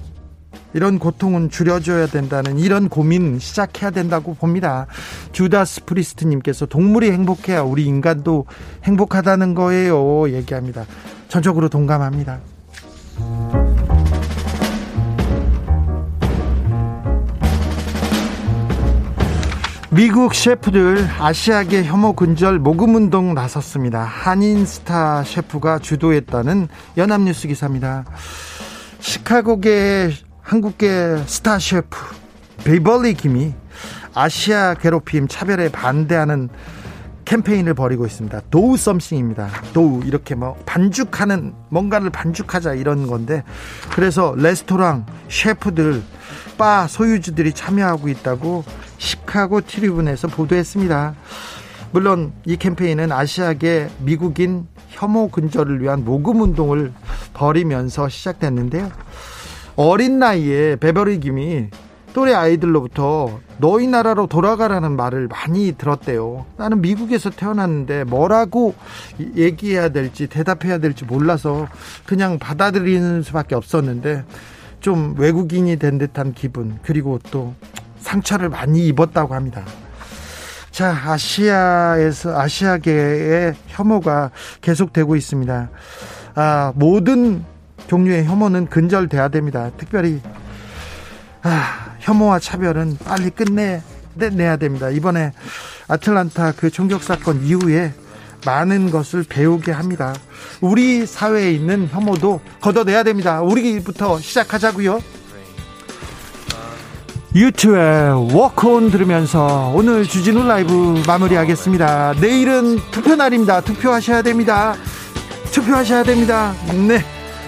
이런 고통은 줄여줘야 된다는 이런 고민 시작해야 된다고 봅니다. 주다스 프리스트님께서 동물이 행복해야 우리 인간도 행복하다는 거예요. 얘기합니다. 전적으로 동감합니다. 미국 셰프들 아시아계 혐오 근절 모금 운동 나섰습니다. 한인 스타 셰프가 주도했다는 연합뉴스 기사입니다. 시카고계 한국계 스타 셰프 베벌리 김이 아시아 괴롭힘 차별에 반대하는 캠페인을 벌이고 있습니다. Dough Something입니다. Dough 이렇게 뭐 반죽하는 뭔가를 반죽하자 이런 건데 그래서 레스토랑 셰프들 바 소유주들이 참여하고 있다고 시카고 트리뷴에서 보도했습니다. 물론 이 캠페인은 아시아계 미국인 혐오 근절을 위한 모금 운동을 벌이면서 시작됐는데요. 어린 나이에 베버리 김이 또래 아이들로부터 너희 나라로 돌아가라는 말을 많이 들었대요. 나는 미국에서 태어났는데 뭐라고 얘기해야 될지 대답해야 될지 몰라서 그냥 받아들이는 수밖에 없었는데 좀 외국인이 된 듯한 기분 그리고 또 상처를 많이 입었다고 합니다. 자, 아시아에서 아시아계의 혐오가 계속되고 있습니다. 아, 모든 종류의 혐오는 근절돼야 됩니다. 특별히 아, 혐오와 차별은 빨리 끝내 내야 됩니다. 이번에 아틀란타 그 총격 사건 이후에 많은 것을 배우게 합니다. 우리 사회에 있는 혐오도 걷어내야 됩니다. 우리부터 시작하자고요. 유튜브의 워크온 들으면서 오늘 주진우 라이브 마무리하겠습니다. 내일은 투표 날입니다. 투표하셔야 됩니다. 투표하셔야 됩니다. 네.